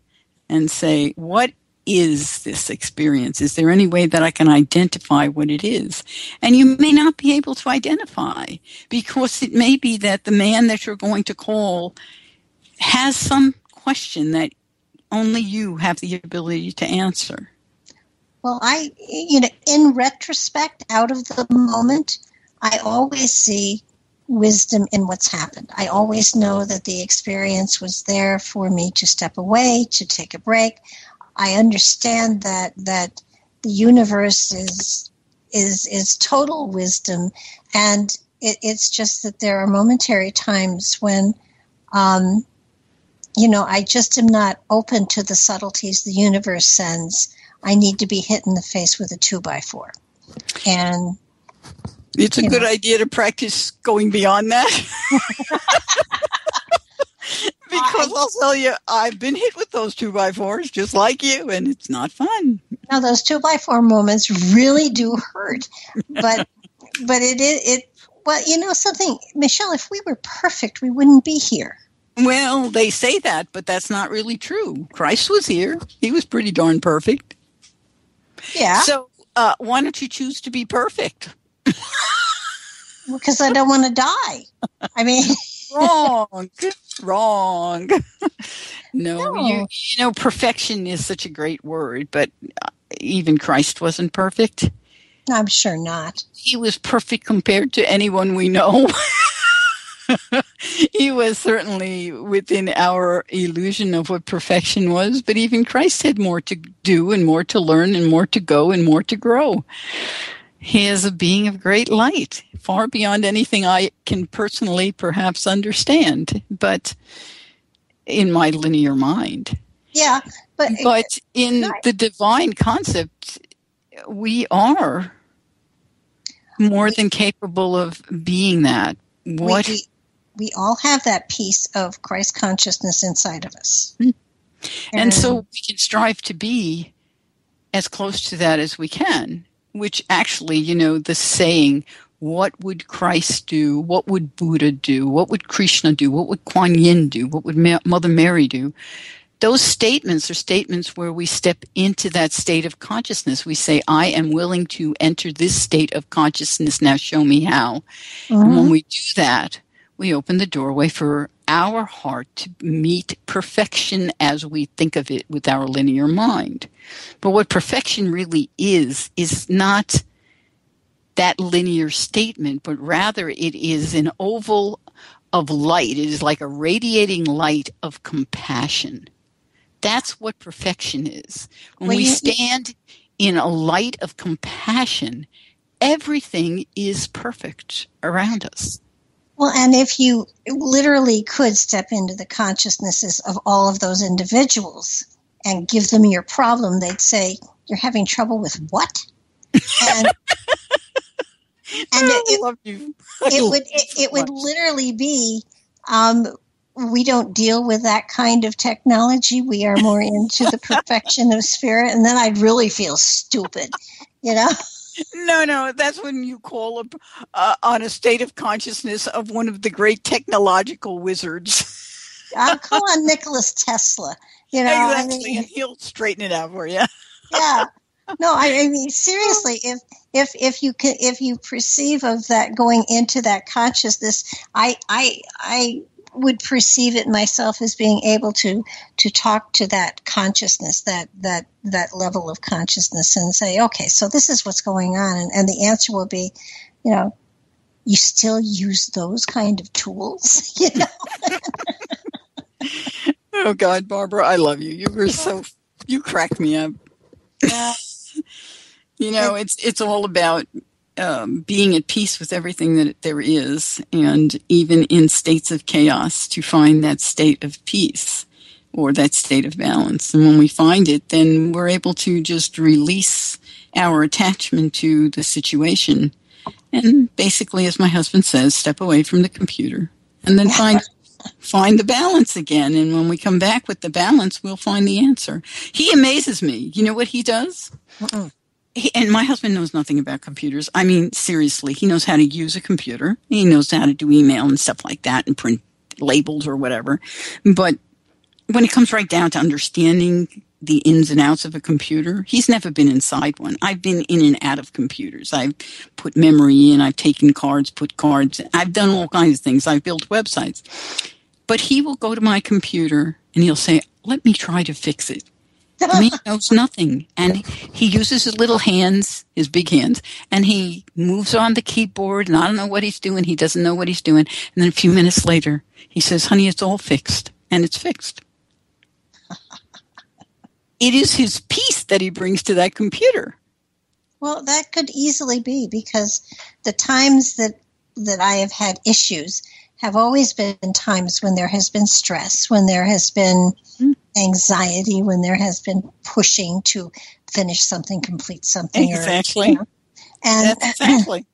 and say, what is this experience? Is there any way that I can identify what it is? And you may not be able to identify because it may be that the man that you're going to call has some question that only you have the ability to answer. Well, I, you know, in retrospect, out of the moment, I always see wisdom in what's happened. I always know that the experience was there for me to step away, to take a break. I understand that that the universe is is is total wisdom, and it, it's just that there are momentary times when, um, you know, I just am not open to the subtleties the universe sends. I need to be hit in the face with a two by four, and it's a good know. idea to practice going beyond that. because I, will tell you, I've been hit with those two by fours just like you, and it's not fun. Now, those two by four moments really do hurt, but but it it well, you know something, Michelle. If we were perfect, we wouldn't be here. Well, they say that, but that's not really true. Christ was here; he was pretty darn perfect. Yeah. So, uh, why don't you choose to be perfect? because I don't want to die. I mean, wrong, wrong. no, no. You, you know, perfection is such a great word, but uh, even Christ wasn't perfect. I'm sure not. He was perfect compared to anyone we know. he was certainly within our illusion of what perfection was, but even Christ had more to do and more to learn and more to go and more to grow. He is a being of great light, far beyond anything I can personally perhaps understand, but in my linear mind. Yeah, but but in right. the divine concept, we are more than capable of being that. What we, we all have that piece of Christ consciousness inside of us. And, and so we can strive to be as close to that as we can which actually, you know, the saying, what would Christ do? What would Buddha do? What would Krishna do? What would Kuan Yin do? What would Ma- Mother Mary do? Those statements are statements where we step into that state of consciousness. We say, I am willing to enter this state of consciousness. Now show me how. Mm-hmm. And when we do that, we open the doorway for our heart to meet perfection as we think of it with our linear mind. But what perfection really is, is not that linear statement, but rather it is an oval of light. It is like a radiating light of compassion. That's what perfection is. When we stand in a light of compassion, everything is perfect around us. Well, and if you literally could step into the consciousnesses of all of those individuals and give them your problem, they'd say, You're having trouble with what? And, and it, it, love you. it would it, it would literally be um, we don't deal with that kind of technology. We are more into the perfection of spirit, and then I'd really feel stupid, you know. No, no, that's when you call up uh, on a state of consciousness of one of the great technological wizards. I'll call on Nicholas Tesla. You know, exactly, I mean, and he'll straighten it out for you. yeah, no, I, I, mean seriously. If if if you can, if you perceive of that going into that consciousness, I I I would perceive it myself as being able to to talk to that consciousness, that that that level of consciousness, and say, okay, so this is what's going on, and, and the answer will be, you know, you still use those kind of tools, you know. oh God, Barbara, I love you. You were so you crack me up. Yeah. you know, it's it's all about um, being at peace with everything that there is, and even in states of chaos, to find that state of peace or that state of balance. And when we find it, then we're able to just release our attachment to the situation. And basically, as my husband says, step away from the computer and then find find the balance again. And when we come back with the balance, we'll find the answer. He amazes me. You know what he does? Uh-uh. He, and my husband knows nothing about computers. I mean, seriously, he knows how to use a computer. He knows how to do email and stuff like that and print labels or whatever. But when it comes right down to understanding the ins and outs of a computer, he's never been inside one. I've been in and out of computers. I've put memory in, I've taken cards, put cards, I've done all kinds of things. I've built websites. But he will go to my computer and he'll say, let me try to fix it. He knows nothing. And he uses his little hands, his big hands, and he moves on the keyboard and I don't know what he's doing. He doesn't know what he's doing. And then a few minutes later, he says, honey, it's all fixed. And it's fixed. it is his peace that he brings to that computer. Well, that could easily be because the times that that I have had issues, have always been times when there has been stress, when there has been hmm. Anxiety, when there has been pushing to finish something, complete something. Exactly. Or, you know, and exactly.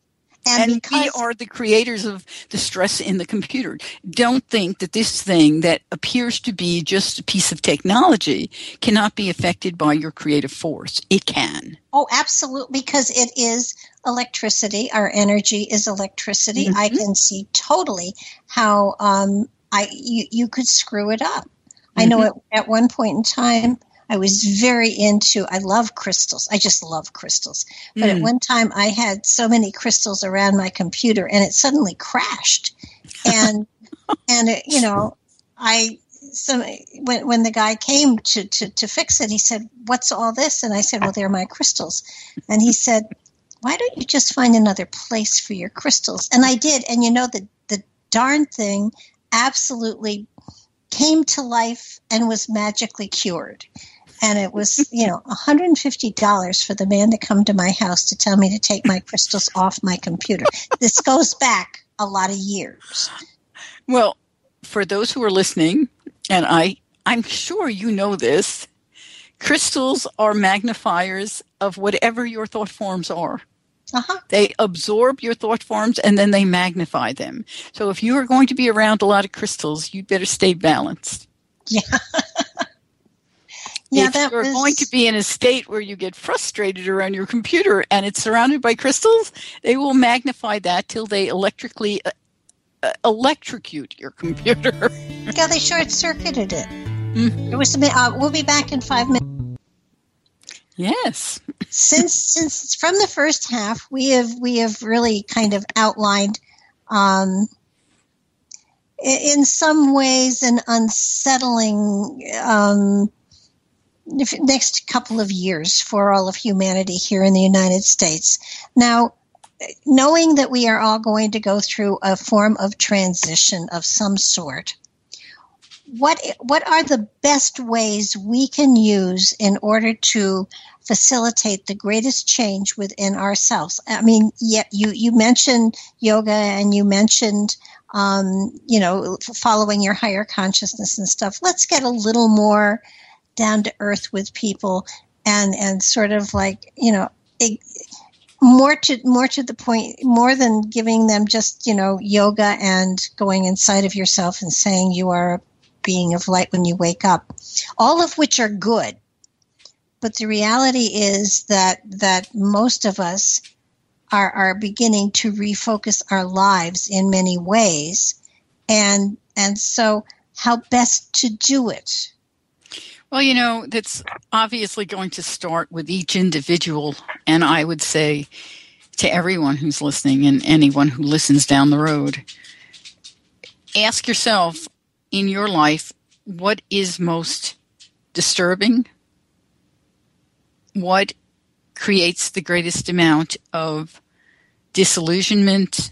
And, and because, we are the creators of the stress in the computer. Don't think that this thing that appears to be just a piece of technology cannot be affected by your creative force. It can. Oh, absolutely, because it is electricity. Our energy is electricity. Mm-hmm. I can see totally how um, I you, you could screw it up. Mm-hmm. I know mm-hmm. at, at one point in time, I was very into, I love crystals. I just love crystals. But mm. at one time I had so many crystals around my computer and it suddenly crashed. And, and it, you know, I, so when, when the guy came to, to, to fix it, he said, what's all this? And I said, well, they're my crystals. And he said, why don't you just find another place for your crystals? And I did. And you know, the, the darn thing absolutely came to life and was magically cured. And it was you know $150 for the man to come to my house to tell me to take my crystals off my computer. This goes back a lot of years. Well for those who are listening and i i'm sure you know this crystals are magnifiers of whatever your thought forms are uh-huh. They absorb your thought forms and then they magnify them. So if you are going to be around a lot of crystals, you better stay balanced. Yeah. Yeah, if you're was... going to be in a state where you get frustrated around your computer and it's surrounded by crystals, they will magnify that till they electrically uh, uh, electrocute your computer. yeah, they short circuited it. Mm-hmm. It was. Uh, we'll be back in five minutes. Yes. since since from the first half, we have we have really kind of outlined. Um, in some ways, an unsettling um, next couple of years for all of humanity here in the United States. Now, knowing that we are all going to go through a form of transition of some sort, what what are the best ways we can use in order to facilitate the greatest change within ourselves? I mean, yeah, you you mentioned yoga and you mentioned um, you know following your higher consciousness and stuff. Let's get a little more down to earth with people and and sort of like you know more to more to the point more than giving them just you know yoga and going inside of yourself and saying you are a being of light when you wake up all of which are good but the reality is that that most of us are are beginning to refocus our lives in many ways and and so how best to do it well, you know, that's obviously going to start with each individual. And I would say to everyone who's listening and anyone who listens down the road, ask yourself in your life what is most disturbing? What creates the greatest amount of disillusionment?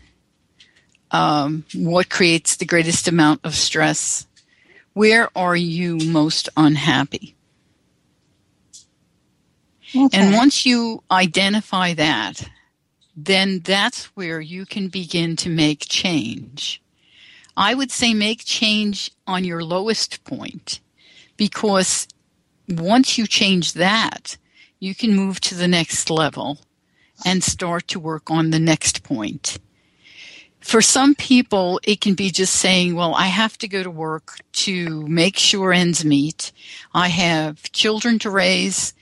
Um, what creates the greatest amount of stress? Where are you most unhappy? Okay. And once you identify that, then that's where you can begin to make change. I would say make change on your lowest point because once you change that, you can move to the next level and start to work on the next point for some people, it can be just saying, well, I have to go to work to make sure ends meet. I have children to raise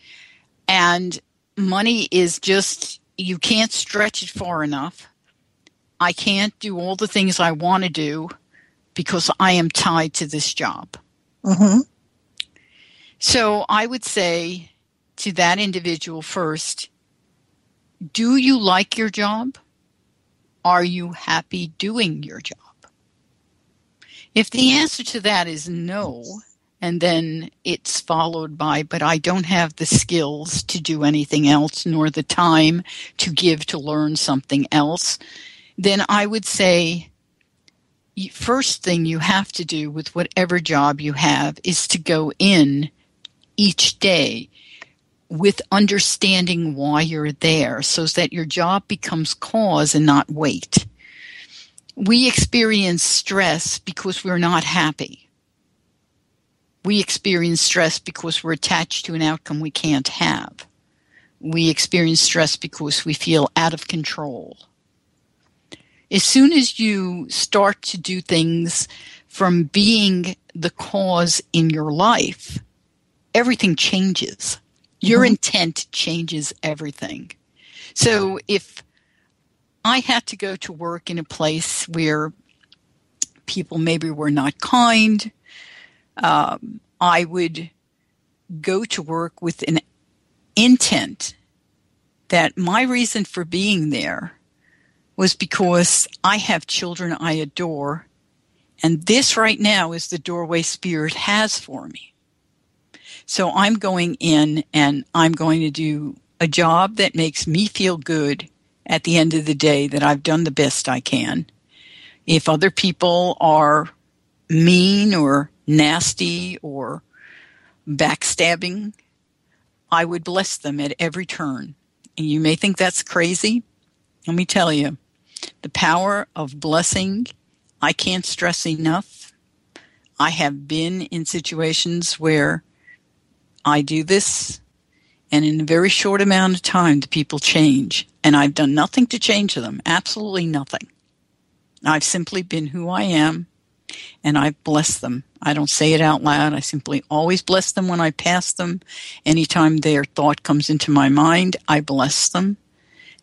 and money is just, you can't stretch it far enough. I can't do all the things I want to do because I am tied to this job. Mm-hmm. So I would say to that individual first, do you like your job? Are you happy doing your job? If the answer to that is no, and then it's followed by, but I don't have the skills to do anything else, nor the time to give to learn something else, then I would say, first thing you have to do with whatever job you have is to go in each day with understanding why you're there so that your job becomes cause and not weight. We experience stress because we're not happy. We experience stress because we're attached to an outcome we can't have. We experience stress because we feel out of control. As soon as you start to do things from being the cause in your life, everything changes your mm-hmm. intent changes everything. So if I had to go to work in a place where people maybe were not kind, um, I would go to work with an intent that my reason for being there was because I have children I adore, and this right now is the doorway Spirit has for me. So I'm going in and I'm going to do a job that makes me feel good at the end of the day that I've done the best I can. If other people are mean or nasty or backstabbing, I would bless them at every turn. And you may think that's crazy. Let me tell you, the power of blessing, I can't stress enough. I have been in situations where I do this, and in a very short amount of time, the people change. And I've done nothing to change them, absolutely nothing. I've simply been who I am, and I've blessed them. I don't say it out loud. I simply always bless them when I pass them. Anytime their thought comes into my mind, I bless them.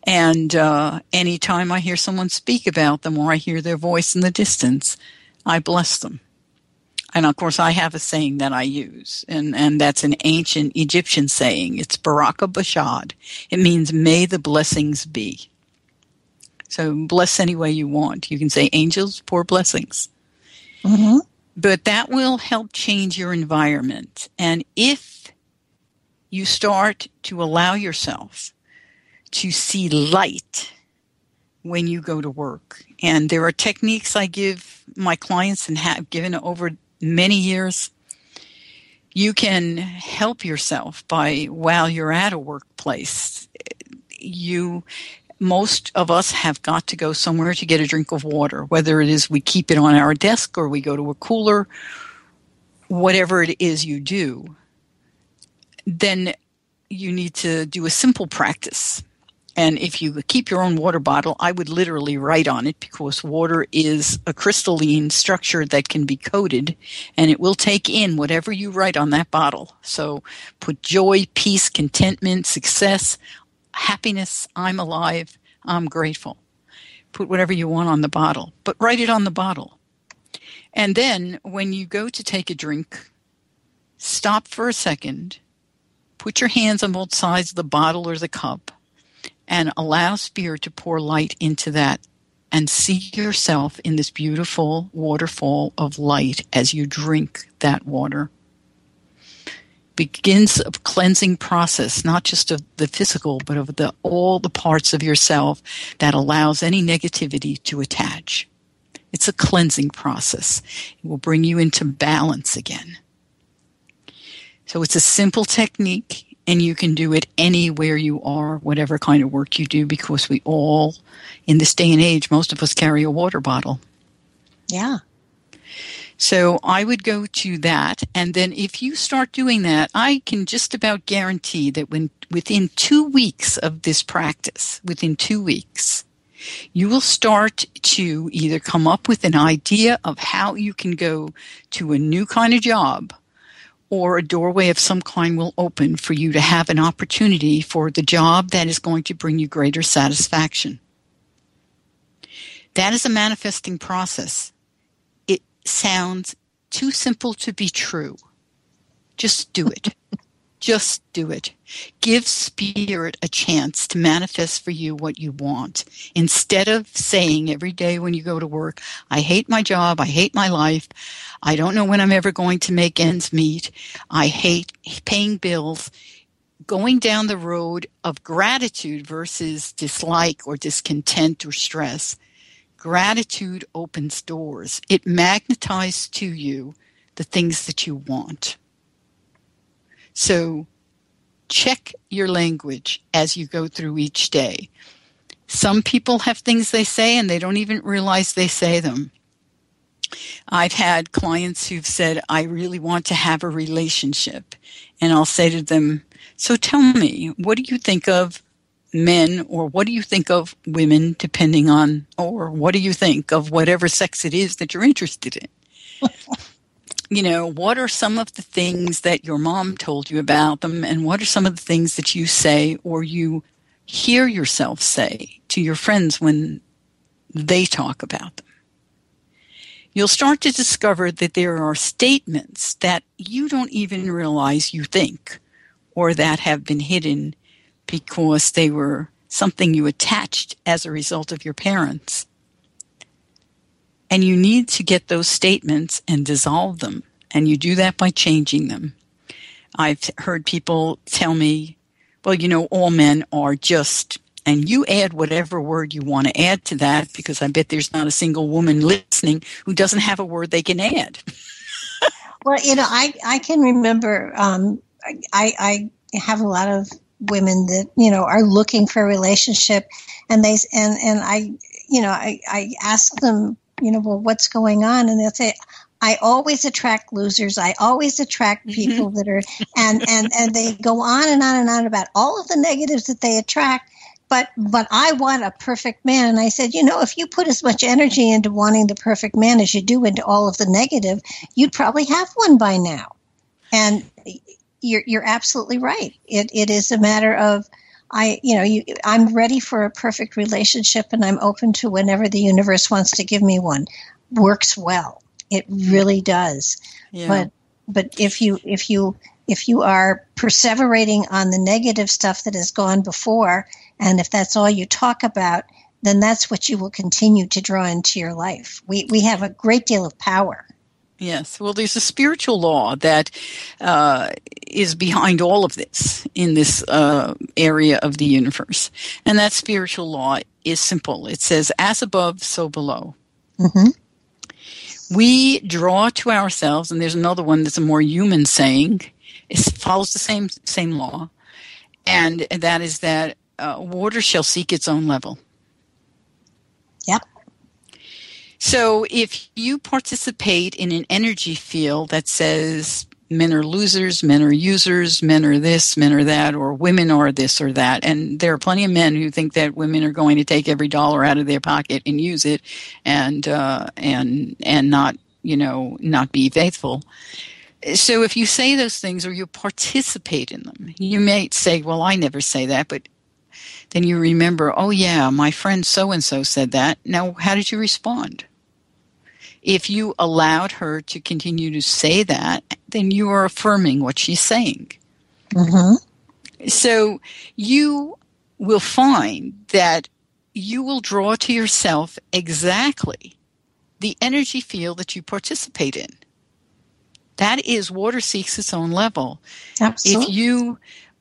And uh, anytime I hear someone speak about them or I hear their voice in the distance, I bless them. And of course, I have a saying that I use, and, and that's an ancient Egyptian saying. It's Baraka Bashad. It means, may the blessings be. So bless any way you want. You can say, angels, pour blessings. Mm-hmm. But that will help change your environment. And if you start to allow yourself to see light when you go to work, and there are techniques I give my clients and have given over many years, you can help yourself by while you're at a workplace. You most of us have got to go somewhere to get a drink of water, whether it is we keep it on our desk or we go to a cooler, whatever it is you do, then you need to do a simple practice. And if you keep your own water bottle, I would literally write on it because water is a crystalline structure that can be coated and it will take in whatever you write on that bottle. So put joy, peace, contentment, success, happiness, I'm alive, I'm grateful. Put whatever you want on the bottle, but write it on the bottle. And then when you go to take a drink, stop for a second, put your hands on both sides of the bottle or the cup and allow spirit to pour light into that and see yourself in this beautiful waterfall of light as you drink that water. Begins a cleansing process not just of the physical but of the all the parts of yourself that allows any negativity to attach. It's a cleansing process. It will bring you into balance again. So it's a simple technique and you can do it anywhere you are, whatever kind of work you do, because we all, in this day and age, most of us carry a water bottle. Yeah. So I would go to that, and then if you start doing that, I can just about guarantee that when within two weeks of this practice, within two weeks, you will start to either come up with an idea of how you can go to a new kind of job or a doorway of some kind will open for you to have an opportunity for the job that is going to bring you greater satisfaction. That is a manifesting process. It sounds too simple to be true. Just do it. Just do it. Give spirit a chance to manifest for you what you want. Instead of saying every day when you go to work, I hate my job, I hate my life, I don't know when I'm ever going to make ends meet, I hate paying bills. Going down the road of gratitude versus dislike or discontent or stress. Gratitude opens doors. It magnetizes to you the things that you want. So check your language as you go through each day. Some people have things they say and they don't even realize they say them. I've had clients who've said, I really want to have a relationship. And I'll say to them, So tell me, what do you think of men or what do you think of women, depending on, or what do you think of whatever sex it is that you're interested in? you know, what are some of the things that your mom told you about them, and what are some of the things that you say or you hear yourself say to your friends when they talk about them? You'll start to discover that there are statements that you don't even realize you think or that have been hidden because they were something you attached as a result of your parents and you need to get those statements and dissolve them. And you do that by changing them. I've heard people tell me, well, you know, all men are just, and you add whatever word you want to add to that because I bet there's not a single woman listening who doesn't have a word they can add. well, you know, I, I can remember, um, I, I have a lot of women that, you know, are looking for a relationship and they, and, and I, you know, I, I ask them, you know, well, what's going on? And they'll say, I always attract losers. I always attract mm-hmm. people that are, and, and, and they go on and on and on about all of the negatives that they attract. But, but I want a perfect man. And I said, you know, if you put as much energy into wanting the perfect man as you do into all of the negative, you'd probably have one by now. And you're, you're absolutely right. It, it is a matter of, I, you know, you, I'm ready for a perfect relationship and I'm open to whenever the universe wants to give me one. Works well. It really does. Yeah. But, but if you, if you, if you are perseverating on the negative stuff that has gone before, and if that's all you talk about, then that's what you will continue to draw into your life. We, we have a great deal of power. Yes. Well, there's a spiritual law that uh, is behind all of this in this uh, area of the universe. And that spiritual law is simple it says, as above, so below. Mm-hmm. We draw to ourselves, and there's another one that's a more human saying, it follows the same, same law, and that is that uh, water shall seek its own level. Yep. So if you participate in an energy field that says men are losers, men are users, men are this, men are that, or women are this or that. And there are plenty of men who think that women are going to take every dollar out of their pocket and use it, and uh, and and not you know not be faithful. So if you say those things or you participate in them, you may say, "Well, I never say that," but then you remember, "Oh yeah, my friend so and so said that." Now, how did you respond? If you allowed her to continue to say that, then you are affirming what she's saying. Mm-hmm. So you will find that you will draw to yourself exactly the energy field that you participate in. That is water seeks its own level. Absolutely. If you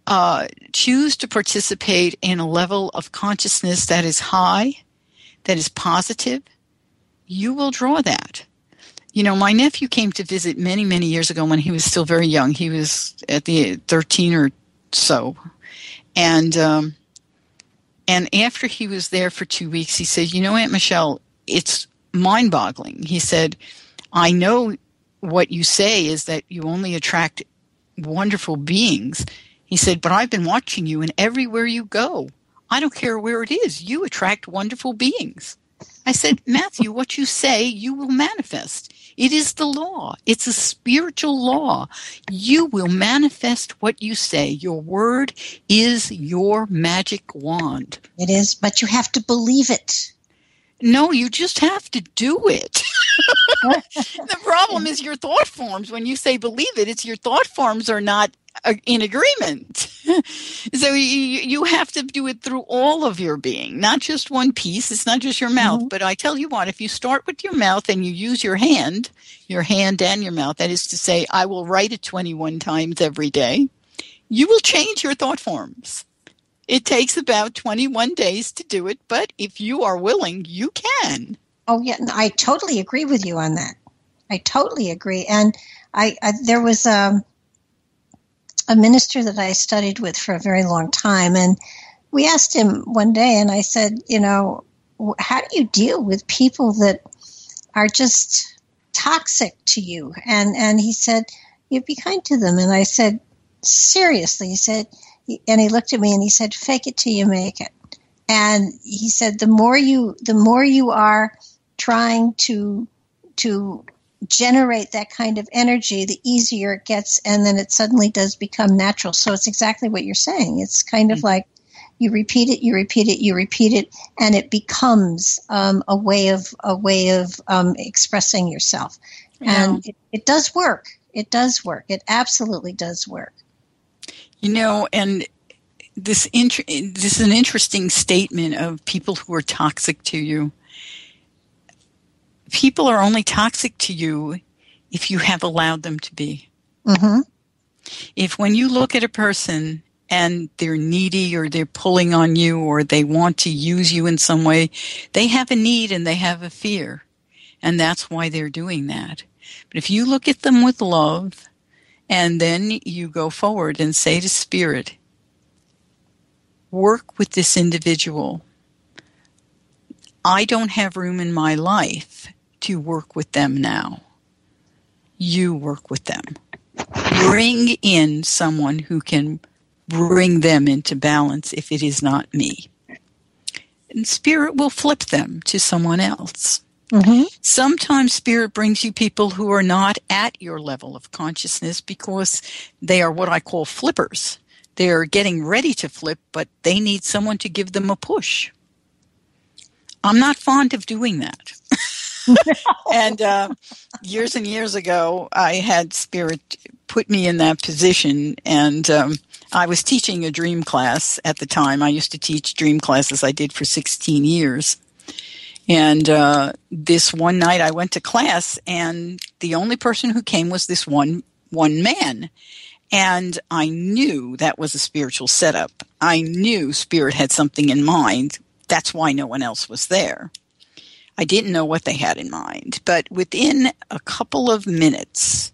uh, choose to participate in a level of consciousness that is high, that is positive, you will draw that. You know, my nephew came to visit many, many years ago when he was still very young. He was at the 13 or so. And, um, and after he was there for two weeks, he said, You know, Aunt Michelle, it's mind boggling. He said, I know what you say is that you only attract wonderful beings. He said, But I've been watching you, and everywhere you go, I don't care where it is, you attract wonderful beings. I said, Matthew, what you say, you will manifest. It is the law. It's a spiritual law. You will manifest what you say. Your word is your magic wand. It is, but you have to believe it. No, you just have to do it. the problem is your thought forms. When you say believe it, it's your thought forms are not uh, in agreement. so you, you have to do it through all of your being, not just one piece. It's not just your mouth. Mm-hmm. But I tell you what, if you start with your mouth and you use your hand, your hand and your mouth, that is to say, I will write it 21 times every day, you will change your thought forms. It takes about 21 days to do it, but if you are willing, you can. Oh, yeah, I totally agree with you on that. I totally agree. And I, I there was um, a minister that I studied with for a very long time, and we asked him one day, and I said, you know, how do you deal with people that are just toxic to you? And and he said, you'd be kind to them. And I said, seriously, he said, and he looked at me and he said, fake it till you make it. And he said, the more you the more you are trying to to generate that kind of energy, the easier it gets, and then it suddenly does become natural. So it's exactly what you're saying. It's kind of mm-hmm. like you repeat it, you repeat it, you repeat it, and it becomes um, a way of a way of um, expressing yourself. Yeah. And it, it does work. It does work. It absolutely does work. You know, and this int- this is an interesting statement of people who are toxic to you people are only toxic to you if you have allowed them to be. Mm-hmm. If when you look at a person and they're needy or they're pulling on you or they want to use you in some way, they have a need and they have a fear. And that's why they're doing that. But if you look at them with love and then you go forward and say to Spirit, work with this individual. I don't have room in my life to work with them now. You work with them. Bring in someone who can bring them into balance if it is not me. And spirit will flip them to someone else. Mm-hmm. Sometimes spirit brings you people who are not at your level of consciousness because they are what I call flippers. They're getting ready to flip, but they need someone to give them a push. I'm not fond of doing that. and uh, years and years ago, I had spirit put me in that position, and um, I was teaching a dream class at the time. I used to teach dream classes. I did for 16 years. And uh, this one night, I went to class, and the only person who came was this one one man. And I knew that was a spiritual setup. I knew spirit had something in mind. That's why no one else was there. I didn't know what they had in mind, but within a couple of minutes,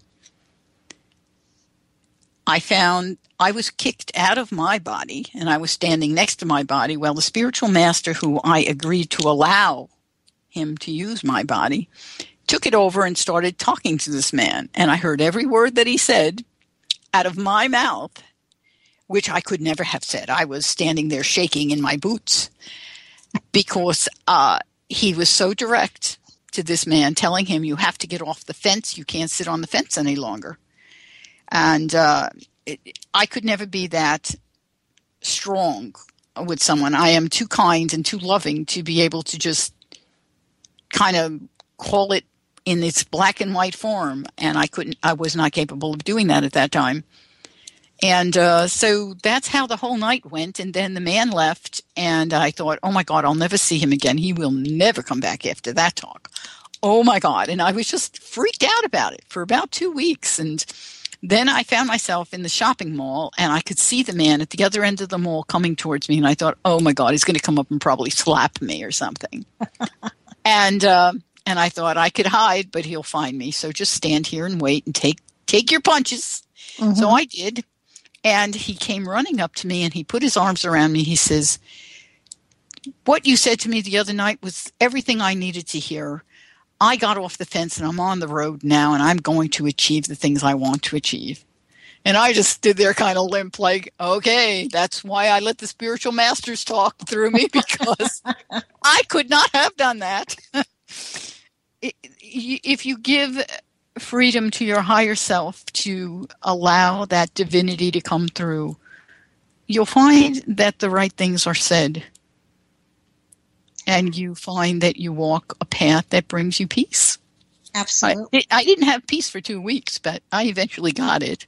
I found I was kicked out of my body and I was standing next to my body. Well, the spiritual master who I agreed to allow him to use my body took it over and started talking to this man. And I heard every word that he said out of my mouth, which I could never have said. I was standing there shaking in my boots because uh, he was so direct to this man, telling him, You have to get off the fence. You can't sit on the fence any longer. And uh, it, I could never be that strong with someone. I am too kind and too loving to be able to just kind of call it in its black and white form. And I couldn't, I was not capable of doing that at that time. And uh, so that's how the whole night went. And then the man left, and I thought, oh my God, I'll never see him again. He will never come back after that talk. Oh my God. And I was just freaked out about it for about two weeks. And then I found myself in the shopping mall, and I could see the man at the other end of the mall coming towards me. And I thought, oh my God, he's going to come up and probably slap me or something. and, uh, and I thought I could hide, but he'll find me. So just stand here and wait and take take your punches. Mm-hmm. So I did. And he came running up to me and he put his arms around me. He says, What you said to me the other night was everything I needed to hear. I got off the fence and I'm on the road now and I'm going to achieve the things I want to achieve. And I just stood there kind of limp, like, okay, that's why I let the spiritual masters talk through me because I could not have done that. if you give freedom to your higher self to allow that divinity to come through, you'll find that the right things are said. And you find that you walk a path that brings you peace. Absolutely. I, I didn't have peace for two weeks, but I eventually got it.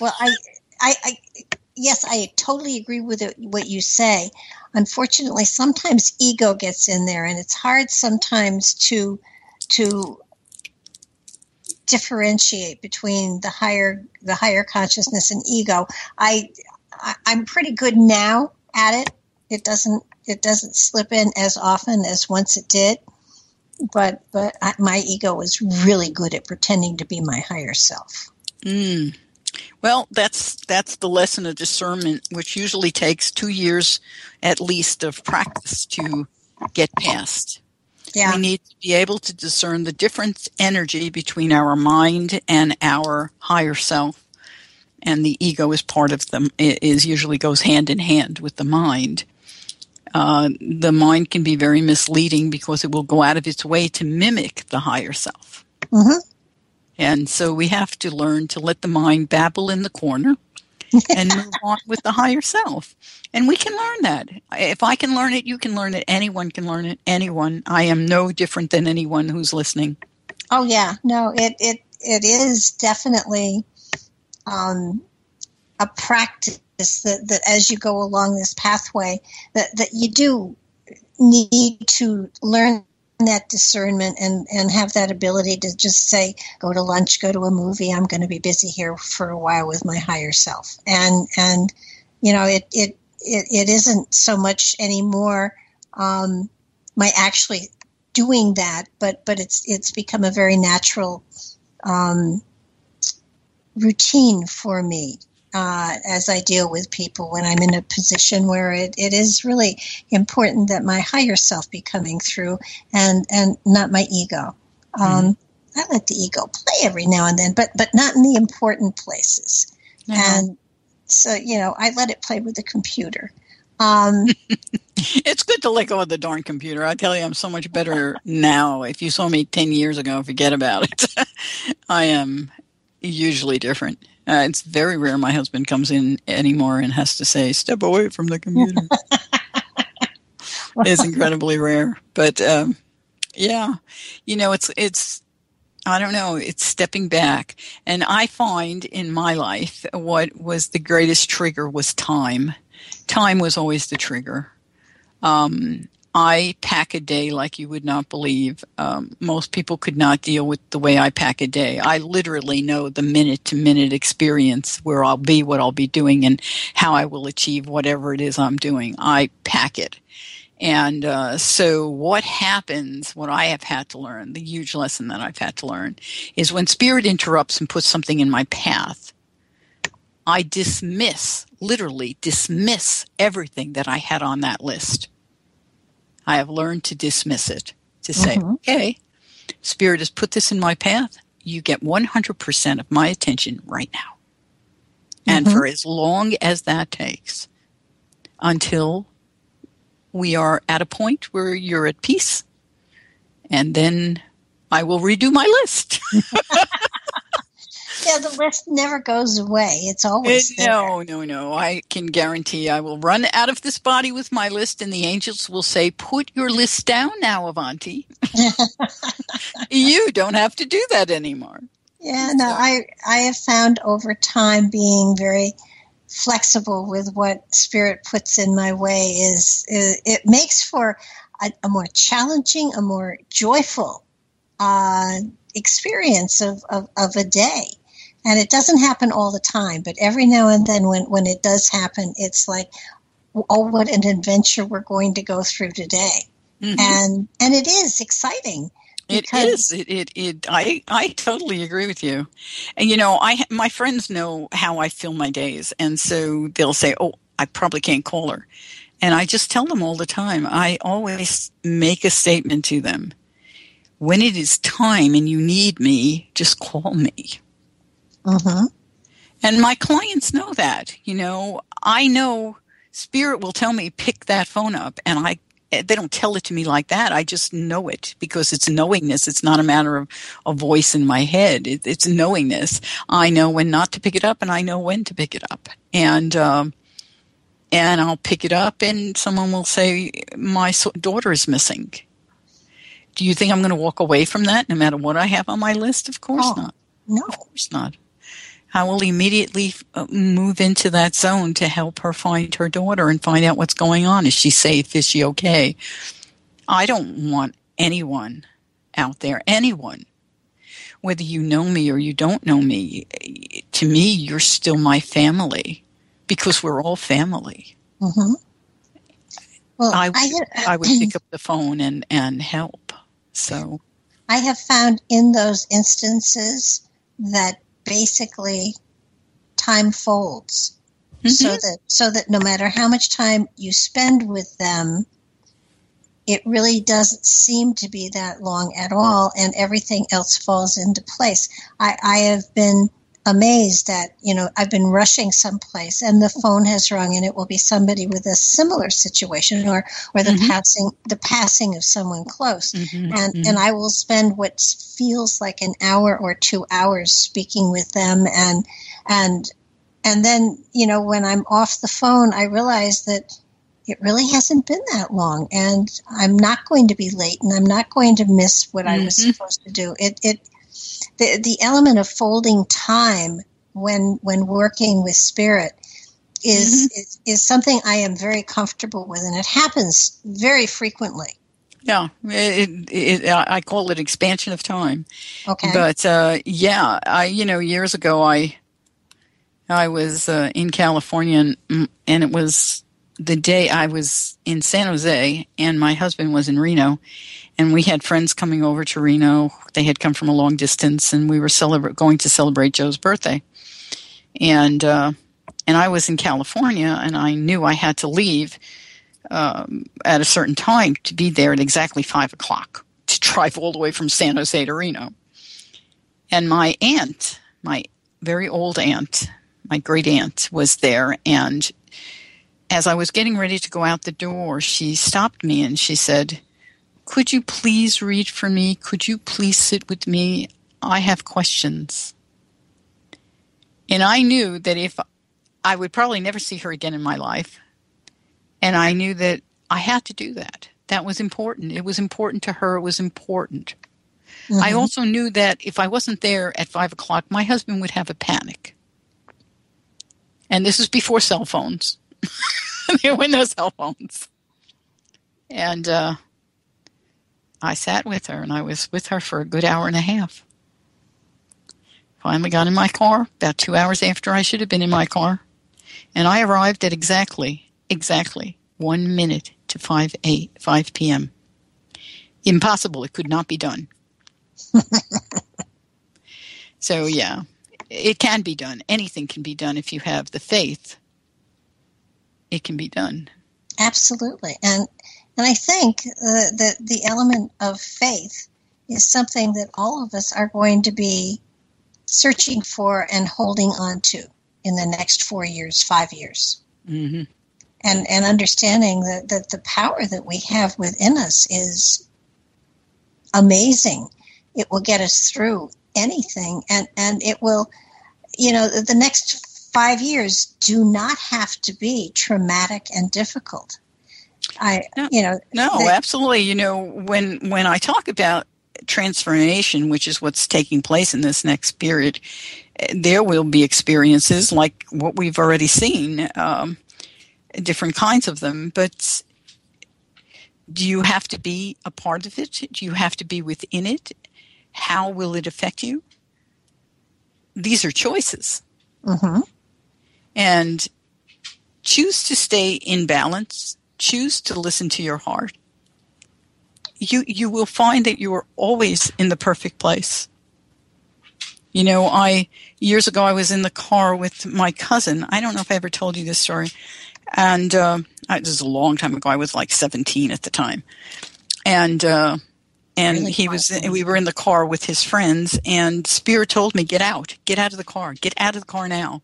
Well, I, I, I yes, I totally agree with it, what you say. Unfortunately, sometimes ego gets in there, and it's hard sometimes to to differentiate between the higher the higher consciousness and ego. I, I I'm pretty good now at it. It doesn't it doesn't slip in as often as once it did. But but I, my ego is really good at pretending to be my higher self. Mm. Well, that's that's the lesson of discernment, which usually takes two years at least of practice to get past. Yeah. We need to be able to discern the different energy between our mind and our higher self. And the ego is part of them, it is usually goes hand in hand with the mind. Uh, the mind can be very misleading because it will go out of its way to mimic the higher self. Mm-hmm. And so we have to learn to let the mind babble in the corner and move on with the higher self. And we can learn that. If I can learn it, you can learn it. Anyone can learn it. Anyone. I am no different than anyone who's listening. Oh yeah, no, it it it is definitely um, a practice that that as you go along this pathway that that you do need to learn that discernment and and have that ability to just say go to lunch go to a movie i'm going to be busy here for a while with my higher self. And and you know it it it, it isn't so much anymore um, my actually doing that but but it's it's become a very natural um, routine for me uh, as I deal with people when I'm in a position where it, it is really important that my higher self be coming through and, and not my ego. Um, mm. I let the ego play every now and then, but, but not in the important places. Uh-huh. And so, you know, I let it play with the computer. Um, it's good to let go of the darn computer. I tell you, I'm so much better now. If you saw me 10 years ago, forget about it. I am usually different. Uh, it's very rare my husband comes in anymore and has to say, step away from the computer. it's incredibly rare. But um, yeah, you know, it's, it's, I don't know, it's stepping back. And I find in my life what was the greatest trigger was time. Time was always the trigger. Um, I pack a day like you would not believe. Um, most people could not deal with the way I pack a day. I literally know the minute to minute experience where I'll be, what I'll be doing, and how I will achieve whatever it is I'm doing. I pack it. And uh, so, what happens, what I have had to learn, the huge lesson that I've had to learn, is when spirit interrupts and puts something in my path, I dismiss, literally dismiss everything that I had on that list I have learned to dismiss it, to say, mm-hmm. okay, Spirit has put this in my path. You get 100% of my attention right now. And Mm-hmm. for as long as that takes until we are at a point where you're at peace. And then I will redo my list. Yeah, the list never goes away. It's always there. no, no, no. I can guarantee I will run out of this body with my list, and the angels will say, Put your list down now, Avanti. you don't have to do that anymore. Yeah, no, I I have found over time being very flexible with what spirit puts in my way is, is it makes for a, a more challenging, a more joyful uh, experience of, of, of a day. And it doesn't happen all the time, but every now and then when, when it does happen, it's like, oh, what an adventure we're going to go through today. Mhm. And and it is exciting. It is. It, it, it, I, I totally agree with you. And you know, I, my friends know how I fill my days. And so they'll say, Oh, I probably can't call her. And I just tell them all the time. I always make a statement to them. When it is time and you need me, just call me. Hmm And my clients know that. You know, I know spirit will tell me pick that phone up and I they don't tell it to me like that. I just know it because it's knowingness. It's not a matter of a voice in my head. It, it's knowingness. I know when not to pick it up and I know when to pick it up. And um and I'll pick it up and someone will say my so- daughter is missing. Do you think I'm going to walk away from that no matter what I have on my list? Of course Oh. not. No. Of course not. I will immediately uh, move into that zone to help her find her daughter and find out what's going on. Is she safe? Is she okay? I don't want anyone out there, anyone, whether you know me or you don't know me, to me, you're still my family because we're all family. hmm Well, I, I, have, I would pick up the phone and, and help. So, I have found in those instances that basically time folds so Mhm. that so that no matter how much time you spend with them it really doesn't seem to be that long at all and everything else falls into place i, I have been amazed at you know i've been rushing someplace and the phone has rung and it will be somebody with a similar situation or or the Mhm. passing the passing of someone close Mhm, and mhm. and I will spend what feels like an hour or two hours speaking with them and and and then you know when I'm off the phone I realize that it really hasn't been that long and I'm not going to be late and I'm not going to miss what I was Mhm. supposed to do it it the the element of folding time when when working with spirit is, is is something I am very comfortable with and it happens very frequently. Yeah, it, it, I call it expansion of time. okay. But uh, yeah, I you know years ago I I was uh, in California and, and it was the day I was in San Jose and my husband was in Reno and we had friends coming over to Reno. They had come from a long distance and we were celebra- going to celebrate Joe's birthday. And uh, and I was in California and I knew I had to leave um, at a certain time to be there at exactly five o'clock to drive all the way from San Jose to Reno. And my aunt, my very old aunt, my great aunt, was there. And as I was getting ready to go out the door, she stopped me and she said, Could you please read for me? Could you please sit with me? I have questions. And I knew that if I would probably never see her again in my life, and I knew that I had to do that. That was important. It was important to her. It was important. I Mhm. also knew that if I wasn't there at five o'clock, my husband would have a panic. And this is before cell phones. there were no cell phones. And uh, I sat with her, and I was with her for a good hour and a half. Finally got in my car about two hours after I should have been in my car. And I arrived at exactly, exactly one minute to 5, 8, 5 p.m. Impossible. It could not be done. so, yeah, it can be done. Anything can be done if you have the faith. It can be done. Absolutely, and and I think uh, that the element of faith is something that all of us are going to be searching for and holding on to in the next four years, five years. Mm-hmm. And, and understanding that, that the power that we have within us is amazing. It will get us through anything and, and it will, you know, the next five years do not have to be traumatic and difficult. I, no, you know, no, absolutely. You know, when when I talk about transformation, which is what's taking place in this next period, there will be experiences like what we've already seen, um, different kinds of them. But do you have to be a part of it? Do you have to be within it? How will it affect you? These are choices. Mm-hmm. And choose to stay in balance choose to listen to your heart, you you will find that you are always in the perfect place. You know, I years ago I was in the car with my cousin. I don't know if I ever told you this story, and uh, this is a long time ago. I was like seventeen at the time, and uh, and really he was. We were in the car with his friends, and Spirit told me, "Get out! Get out of the car! Get out of the car now!"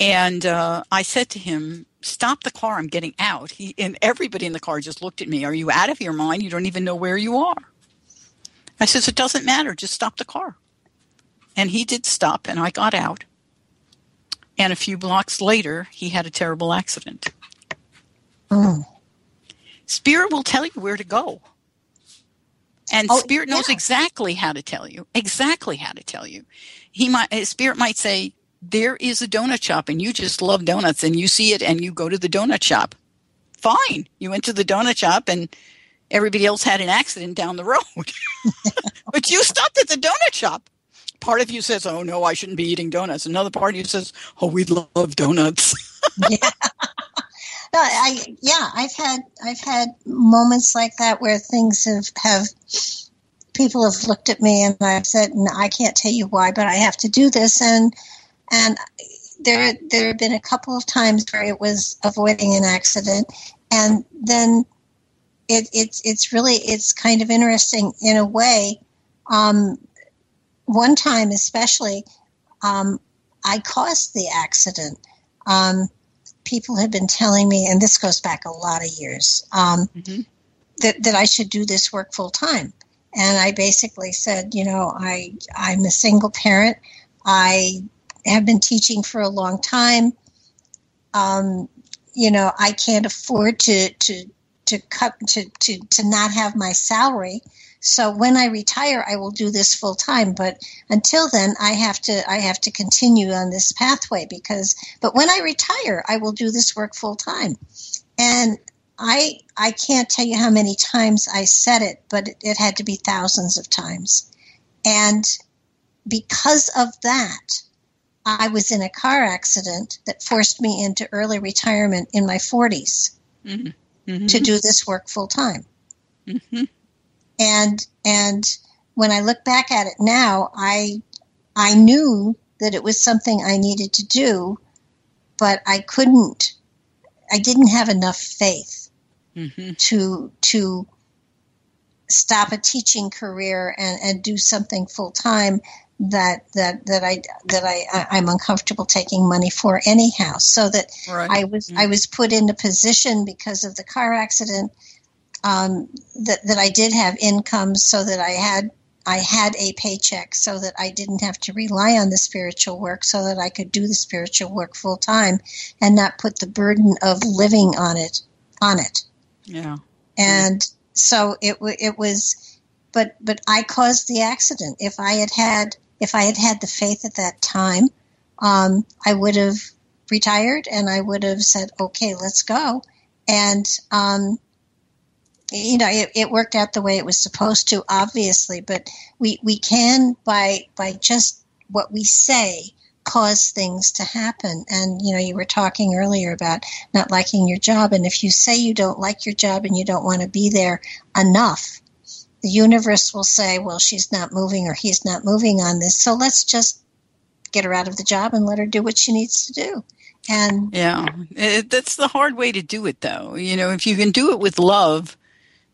And uh, I said to him, stop the car. I'm getting out. He, and everybody in the car just looked at me. Are you out of your mind? You don't even know where you are. I says, it doesn't matter. Just stop the car. And he did stop, and I got out. And a few blocks later, he had a terrible accident. Oh. Spirit will tell you where to go. And oh, Spirit knows yeah. exactly how to tell you. Exactly how to tell you. He might Spirit might say, there is a donut shop and you just love donuts and you see it and you go to the donut shop. Fine. You went to the donut shop and everybody else had an accident down the road. but you stopped at the donut shop. Part of you says, "Oh no, I shouldn't be eating donuts." Another part of you says, "Oh, we love donuts." yeah. No, I yeah, I've had I've had moments like that where things have have people have looked at me and I've said, "I can't tell you why, but I have to do this," and and there there have been a couple of times where it was avoiding an accident, and then it, it's it's really it's kind of interesting in a way. Um, one time, especially, um, I caused the accident. Um, people have been telling me, and this goes back a lot of years, um, mm-hmm. that that I should do this work full time. And I basically said, you know, I I'm a single parent. I have been teaching for a long time. Um, you know, I can't afford to to to cut to, to to not have my salary. So when I retire, I will do this full time. But until then, I have to I have to continue on this pathway because. But when I retire, I will do this work full time. And I I can't tell you how many times I said it, but it, it had to be thousands of times. And because of that, I was in a car accident that forced me into early retirement in my 40s mm-hmm. Mm-hmm. to do this work full time. Mm-hmm. And and when I look back at it now, I I knew that it was something I needed to do, but I couldn't. I didn't have enough faith mm-hmm. to to stop a teaching career and, and do something full time that that that I that I I'm uncomfortable taking money for anyhow. So that right. I was. I was put in a position because of the car accident um, that that I did have income, so that I had I had a paycheck, so that I didn't have to rely on the spiritual work, so that I could do the spiritual work full time and not put the burden of living on it on it. Yeah, and so it it was. But but I caused the accident. If I had had if I had had the faith at that time, um, I would have retired and I would have said, okay, let's go. And, um, you know, it, it, worked out the way it was supposed to, obviously, but we, we can, by, by just what we say, cause things to happen. And, you know, you were talking earlier about not liking your job. And if you say you don't like your job and you don't want to be there enough, the universe will say, well, she's not moving or he's not moving on this. So let's just get her out of the job and let her do what she needs to do. And yeah, it, that's the hard way to do it, though. You know, if you can do it with love,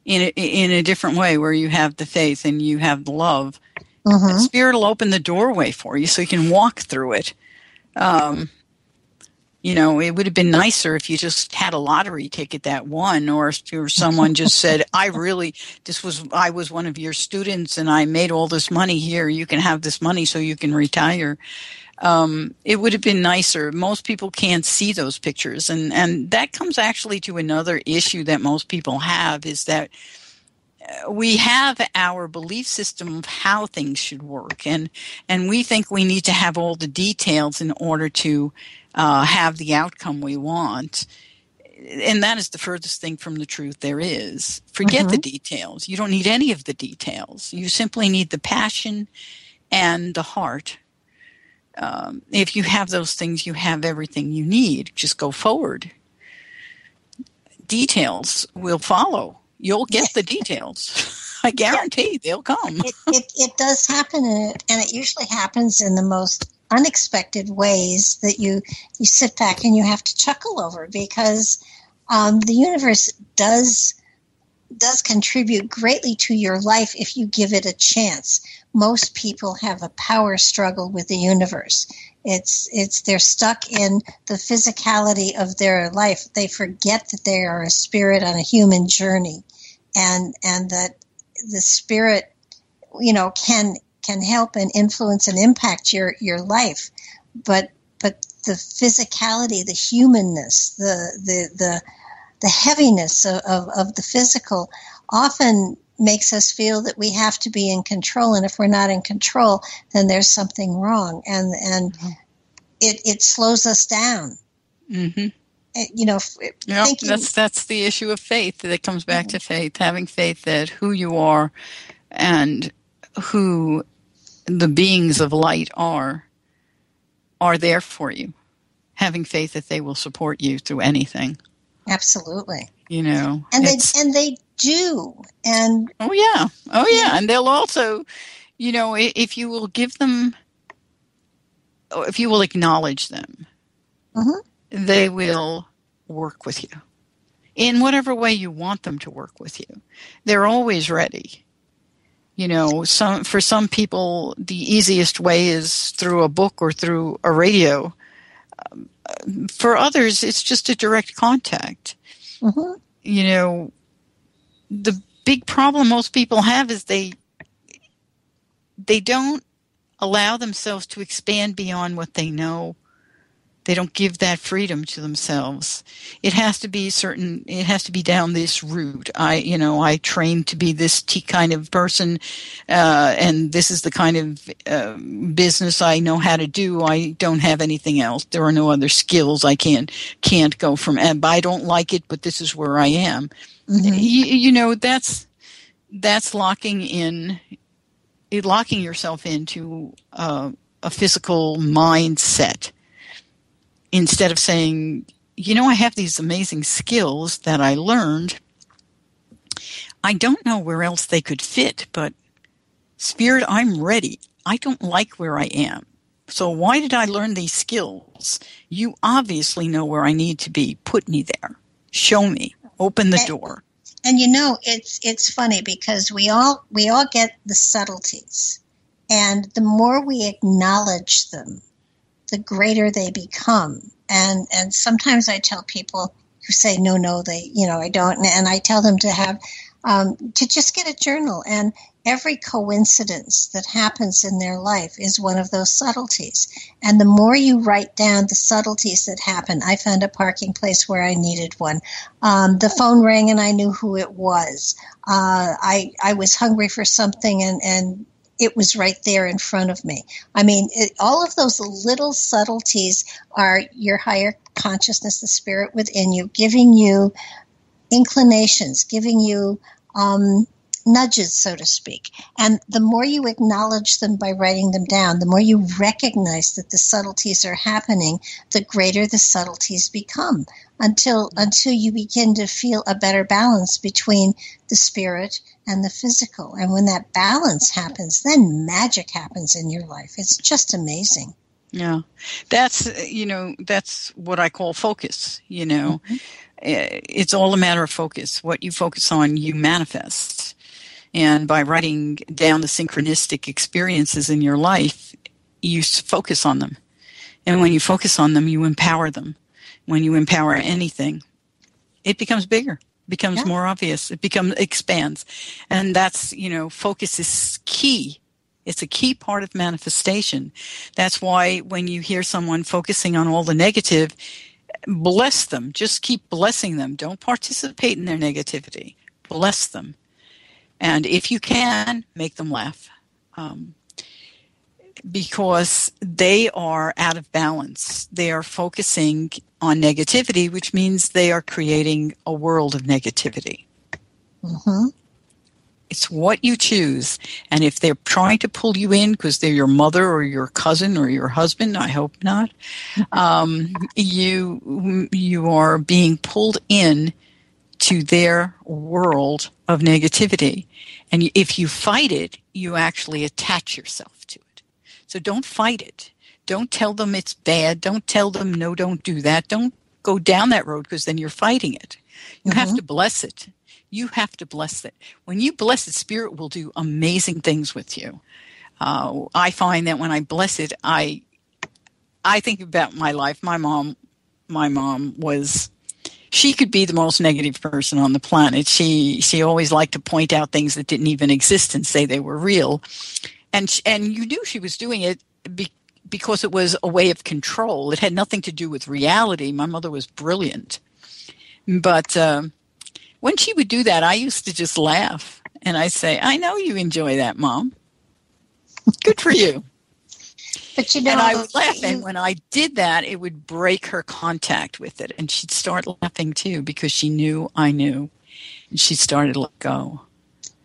in a, in a different way where you have the faith and you have the love. Mm-hmm. Spirit will open the doorway for you so you can walk through it. Um, you know, it would have been nicer if you just had a lottery ticket that won, or, or someone just said, "I really, this was, I was one of your students, and I made all this money here. You can have this money so you can retire." Um, it would have been nicer. Most people can't see those pictures, and and that comes actually to another issue that most people have is that uh, we have our belief system of how things should work and and we think we need to have all the details in order to uh, have the outcome we want. And that is the furthest thing from the truth there is. Forget mm-hmm. the details. You don't need any of the details. You simply need the passion and the heart. Um, if you have those things, you have everything you need. Just go forward. Details will follow. You'll get the details. I guarantee they'll come. it, it, it, does happen, and it usually happens in the most unexpected ways that you you sit back and you have to chuckle over because um, the universe does does contribute greatly to your life if you give it a chance. Most people have a power struggle with the universe. It's it's they're stuck in the physicality of their life. They forget that they are a spirit on a human journey, and and that the spirit, you know, can can help and influence and impact your your life but but the physicality the humanness the the the, the heaviness of, of, of the physical often makes us feel that we have to be in control and if we're not in control then there's something wrong and and mm-hmm. it it slows us down mm-hmm. Eh, you know yeah, thinking, that's that's the issue of faith that comes back mm-hmm. to faith having faith that who you are and who the beings of light are are there for you having faith that they will support you through anything. Absolutely. You know and they and they do and oh yeah. Oh yeah. And they'll also you know if you will give them if you will acknowledge them mm-hmm. they will work with you. In whatever way you want them to work with you they're always ready you know some for some people the easiest way is through a book or through a radio. Um, for others it's just a direct contact. Mm-hmm. you know the big problem most people have is they they don't allow themselves to expand beyond what they know they don't give that freedom to themselves. It has to be certain it has to be down this route. I you know i trained to be this t kind of person uh, and this is the kind of uh, business i know how to do. I don't have anything else. There are no other skills. I can't can't go from i don't like it but this is where i am. Mm-hmm. you, you know that's that's locking in locking yourself into uh, a physical mindset instead of saying, you know, I have these amazing skills that I learned. I don't know where else they could fit, but Spirit, I'm ready. I don't like where I am. So why did I learn these skills? You obviously know where I need to be. Put me there. Show me. Open the and, door. And you know, it's it's funny because we all we all get the subtleties. And the more we acknowledge them, the greater they become. And and sometimes I tell people who say no, no, they you know I don't, and I tell them to have um, to just get a journal and every coincidence that happens in their life is one of those subtleties. And the more you write down the subtleties that happen, I found a parking place where I needed one. Um, the phone rang and I knew who it was. Uh, I I was hungry for something and and it was right there in front of me. I mean, it, all of those little subtleties are your higher consciousness, the spirit within you, giving you inclinations, giving you um, nudges, so to speak. And the more you acknowledge them by writing them down, the more you recognize that the subtleties are happening, the greater the subtleties become until until you begin to feel a better balance between the spirit and the physical. And when that balance happens, then magic happens in your life. It's just amazing. Yeah. That's you know, that's what I call focus, you know. Mm-hmm it's all a matter of focus. What you focus on, you manifest. And by writing down the synchronistic experiences in your life, you focus on them. And when you focus on them, you empower them. When you empower anything, it becomes bigger, becomes yeah. more obvious, it becomes expands. And that's, you know, focus is key. It's a key part of manifestation. That's why when you hear someone focusing on all the negative, bless them. Just keep blessing them. Don't participate in their negativity. Bless them. And if you can, make them laugh. Um, because they are out of balance. They are focusing on negativity, which means they are creating a world of negativity. Mm-hmm. It's what you choose. And if they're trying to pull you in because they're your mother or your cousin or your husband, I hope not, um, you, you are being pulled in to their world of negativity. And if you fight it, you actually attach yourself to it. So don't fight it. Don't tell them it's bad. Don't tell them, no, don't do that. Don't go down that road because then you're fighting it. You mm-hmm. have to bless it you have to bless it. When you bless it, Spirit will do amazing things with you. Uh, I find that when I bless it, I I think about my life. My mom, my mom was she could be the most negative person on the planet. She she always liked to point out things that didn't even exist and say they were real, and and you knew she was doing it be, because it was a way of control. It had nothing to do with reality. My mother was brilliant, but. Uh, when she would do that, I used to just laugh and I say, I know you enjoy that, Mom. Good for you. But you know, and I would laugh, and when I did that, it would break her contact with it, and she'd start laughing too because she knew I knew, and she started to let go.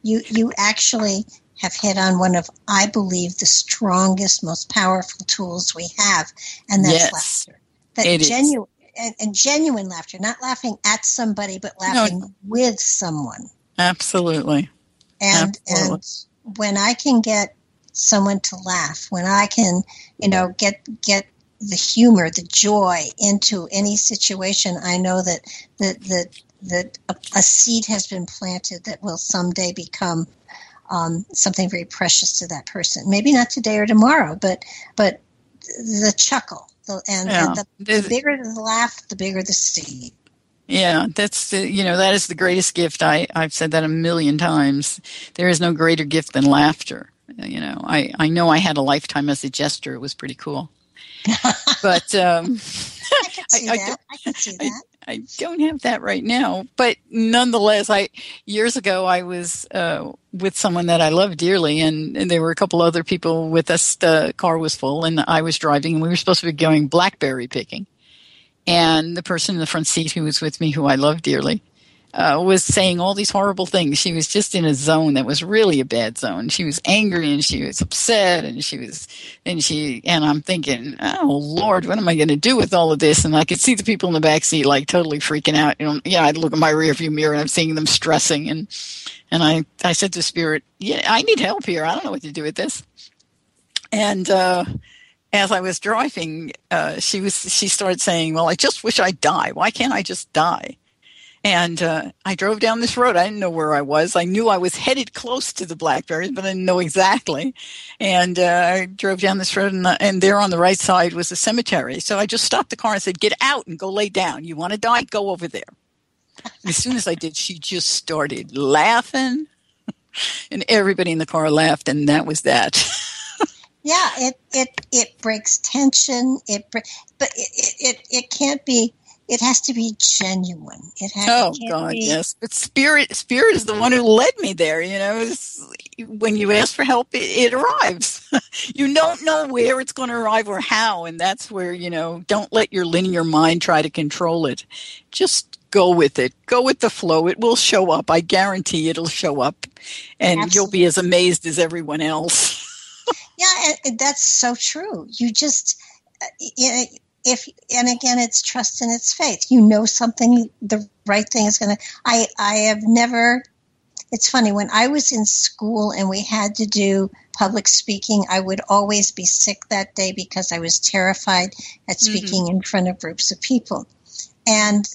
You you actually have hit on one of, I believe, the strongest, most powerful tools we have, and that's yes, laughter. That genuine, and, and, genuine laughter, not laughing at somebody, but laughing no. with someone. Absolutely. And Absolutely. and when I can get someone to laugh, when I can, you know, get get the humor, the joy into any situation, I know that that that that a, a seed has been planted that will someday become um, something very precious to that person. Maybe not today or tomorrow, but but the chuckle, the, and, yeah. and the, the, bigger the laugh, the bigger the seed. Yeah, that's the, you know that is the greatest gift. I I've said that a million times. There is no greater gift than laughter. You know, I I know I had a lifetime as a jester. It was pretty cool. but um, I can see I, that. I, I can see that. I don't have that right now, but nonetheless, I years ago I was uh, with someone that I love dearly, and, and, there were a couple other people with us. The car was full, and I was driving, and we were supposed to be going blackberry picking. And the person in the front seat who was with me, who I love dearly, uh, was saying all these horrible things. She was just in a zone that was really a bad zone. She was angry and she was upset and she was, and she, and I'm thinking, oh Lord, what am I going to do with all of this? And I could see the people in the back seat like totally freaking out. You know, yeah, I'd look in my rearview mirror and I'm seeing them stressing. And, and I, I said to Spirit, yeah, I need help here. I don't know what to do with this. And, uh, as I was driving, uh, she was she started saying, "Well, I just wish I'd die. Why can't I just die?" And uh, I drove down this road. I didn't know where I was. I knew I was headed close to the blackberries, but I didn't know exactly. And uh, I drove down this road, and, the, and there on the right side was a cemetery. So I just stopped the car and said, "Get out and go lay down. You want to die? Go over there." as soon as I did, she just started laughing, and everybody in the car laughed, and that was that. yeah, it it it breaks tension. It but it, it it can't be it has to be genuine. It has. Oh God, be, yes. But spirit, spirit is the one who led me there. You know, when you ask for help, it, it arrives. you don't know where it's going to arrive or how, and that's where you know. Don't let your linear mind try to control it. Just go with it. Go with the flow. It will show up. I guarantee it'll show up, and Absolutely. you'll be as amazed as everyone else. yeah, that's so true. You just. Uh, you know, if and again it's trust and it's faith you know something the right thing is going to i i have never it's funny when i was in school and we had to do public speaking i would always be sick that day because i was terrified at mm-hmm. speaking mm-hmm. in front of groups of people and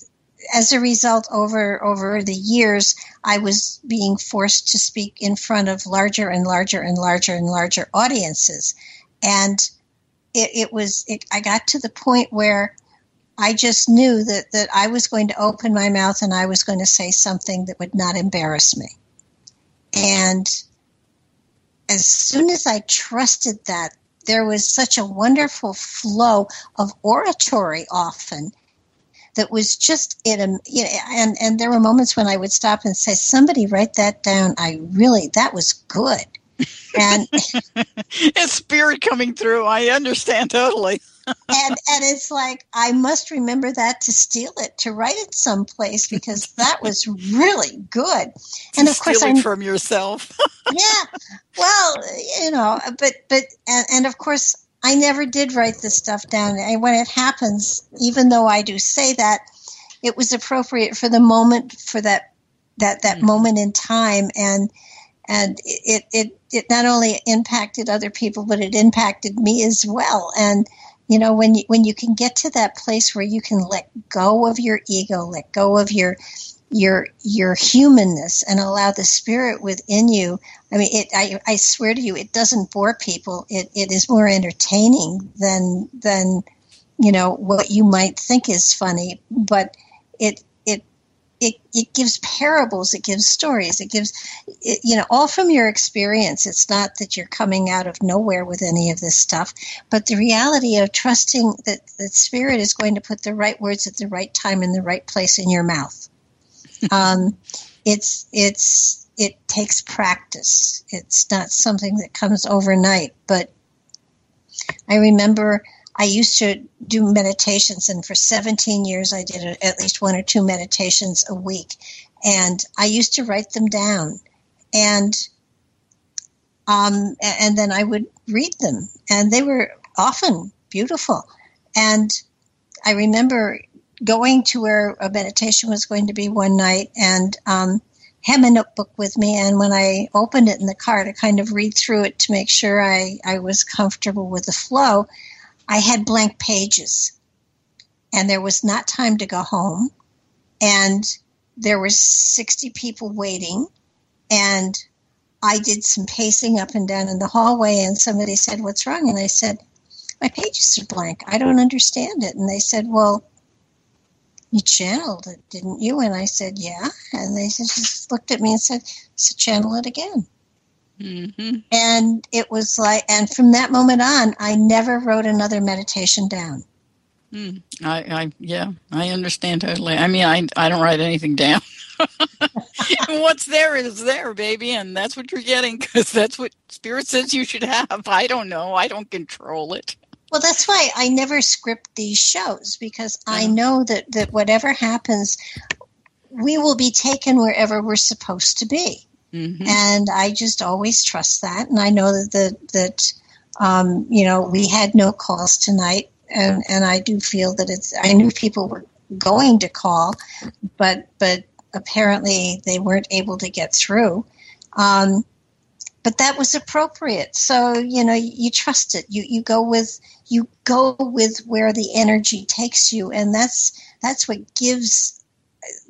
as a result, over over the years, I was being forced to speak in front of larger and larger and larger and larger audiences, and it, it was. It, I got to the point where I just knew that that I was going to open my mouth and I was going to say something that would not embarrass me, and as soon as I trusted that, there was such a wonderful flow of oratory often that was just in a um, you know, and and there were moments when I would stop and say, "Somebody write that down." I really that was good, and it's spirit coming through. I understand totally. and and it's like I must remember that to steal it to write it someplace because that was really good. And of course, I'm from yourself. yeah, well, you know, but but and, and of course I never did write this stuff down. And when it happens, even though I do say that, it was appropriate for the moment, for that that that mm-hmm. moment in time, and and it it it not only impacted other people, but it impacted me as well. And you know, when you when you can get to that place where you can let go of your ego, let go of your your your humanness and allow the spirit within you i mean it i, I swear to you it doesn't bore people it, it is more entertaining than than you know what you might think is funny but it it it, gives parables it gives stories it gives it, you know all from your experience it's not that you're coming out of nowhere with any of this stuff but the reality of trusting that the spirit is going to put the right words at the right time in the right place in your mouth um, it's it's it takes practice. It's not something that comes overnight. But I remember I used to do meditations, and for 17 years I did at least one or two meditations a week, and I used to write them down, and um, and then I would read them, and they were often beautiful, and I remember going to where a meditation was going to be one night and um, had my notebook with me. And when I opened it in the car to kind of read through it to make sure I, I was comfortable with the flow, I had blank pages. And there was not time to go home. And there were 60 people waiting. And I did some pacing up and down in the hallway. And somebody said, What's wrong? And I said, My pages are blank. I don't understand it. And they said, Well, you channeled it, didn't you? And I said, yeah. And they just looked at me and said, so channel it again. Mm-hmm. And it was like, and from that moment on, I never wrote another meditation down. Mm. I, I, yeah, I understand totally. I mean, I, I don't write anything down. What's there is there, baby, and that's what you're getting because that's what spirit says you should have. I don't know. I don't control it. Well, that's why I never script these shows because I know that, that whatever happens, we will be taken wherever we're supposed to be. Mm-hmm. And I just always trust that. And I know that, that, that um, you know, we had no calls tonight. And, and I do feel that it's, I knew people were going to call, but, but apparently they weren't able to get through. Um, but that was appropriate. So, you know, you trust it. You, you go with, you go with where the energy takes you and that's that's what gives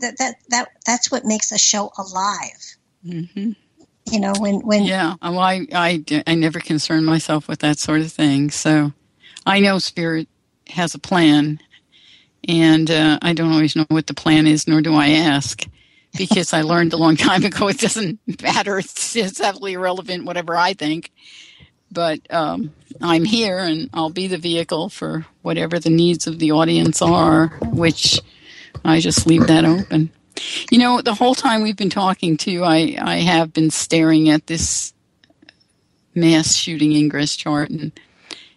that that, that that's what makes a show alive mm-hmm. you know when when yeah well I, I i never concern myself with that sort of thing so i know spirit has a plan and uh, i don't always know what the plan is nor do i ask because i learned a long time ago it doesn't matter it's, it's heavily irrelevant whatever i think but um, I'm here and I'll be the vehicle for whatever the needs of the audience are, which I just leave that open. You know, the whole time we've been talking to you, I, I have been staring at this mass shooting ingress chart and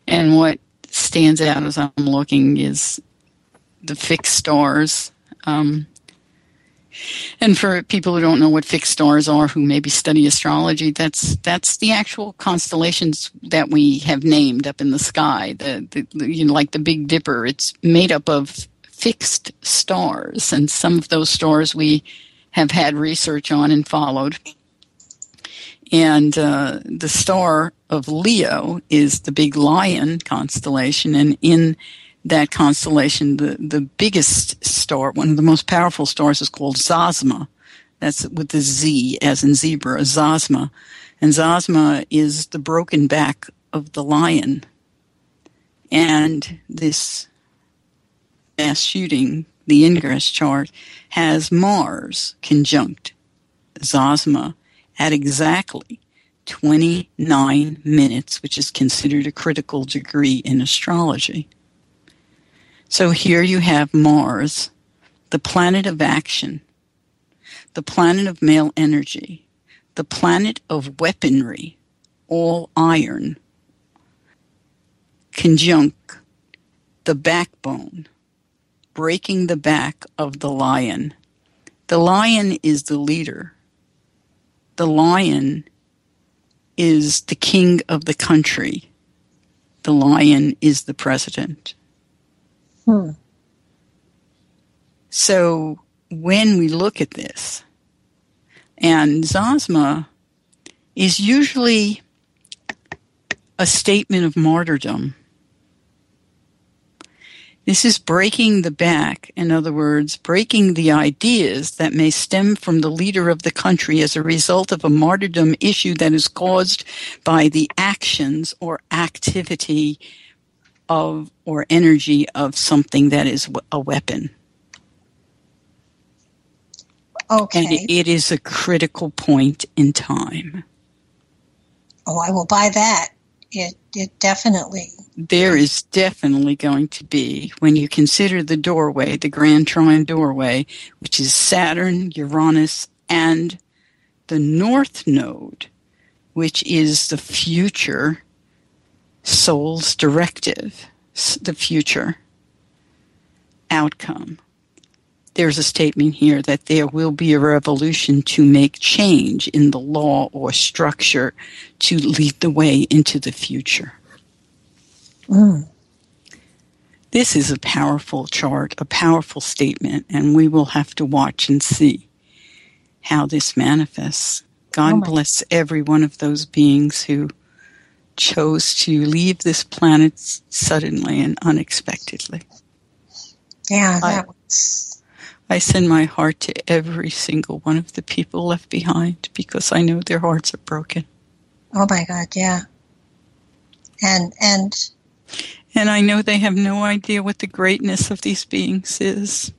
and what stands out as I'm looking is the fixed stars. Um, and for people who don't know what fixed stars are, who maybe study astrology, that's that's the actual constellations that we have named up in the sky. The, the you know, like the Big Dipper, it's made up of fixed stars, and some of those stars we have had research on and followed. And uh, the star of Leo is the big lion constellation, and in that constellation, the, the biggest star, one of the most powerful stars, is called Zosma. That's with the Z as in zebra, Zosma. And Zosma is the broken back of the lion. And this mass shooting, the ingress chart, has Mars conjunct Zosma at exactly 29 minutes, which is considered a critical degree in astrology. So here you have Mars, the planet of action, the planet of male energy, the planet of weaponry, all iron, conjunct the backbone, breaking the back of the lion. The lion is the leader. The lion is the king of the country. The lion is the president. Hmm. So when we look at this, and Zosma is usually a statement of martyrdom. This is breaking the back, in other words, breaking the ideas that may stem from the leader of the country as a result of a martyrdom issue that is caused by the actions or activity of or energy of something that is a weapon. Okay. And it is a critical point in time. Oh, I will buy that. It it definitely. There is definitely going to be when you consider the doorway, the Grand Trine doorway, which is Saturn, Uranus, and the North Node, which is the future soul's directive, the future outcome. There's a statement here that there will be a revolution to make change in the law or structure to lead the way into the future. Mm. This is a powerful chart, a powerful statement, and we will have to watch and see how this manifests. God oh bless every one of those beings who chose to leave this planet suddenly and unexpectedly. Yeah, that was. I send my heart to every single one of the people left behind because I know their hearts are broken. Oh my God, yeah. And and and I know they have no idea what the greatness of these beings is.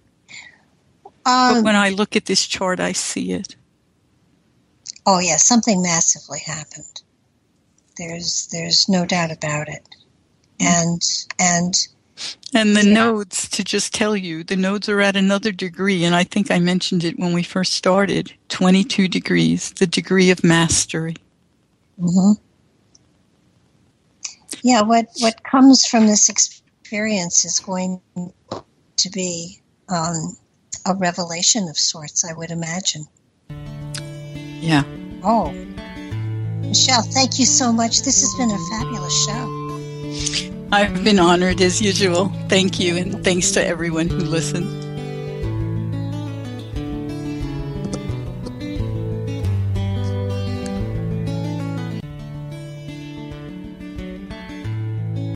Um, but when I look at this chart, I see it. Oh yeah, something massively happened. There's there's no doubt about it. And and and the yeah. nodes to just tell you the nodes are at another degree and I think I mentioned it when we first started 22 degrees the degree of mastery. Mm-hmm. Yeah, what what comes from this experience is going to be um, a revelation of sorts, I would imagine. Yeah. Oh, Michelle, thank you so much. This has been a fabulous show. I've been honored as usual. Thank you, and thanks to everyone who listened.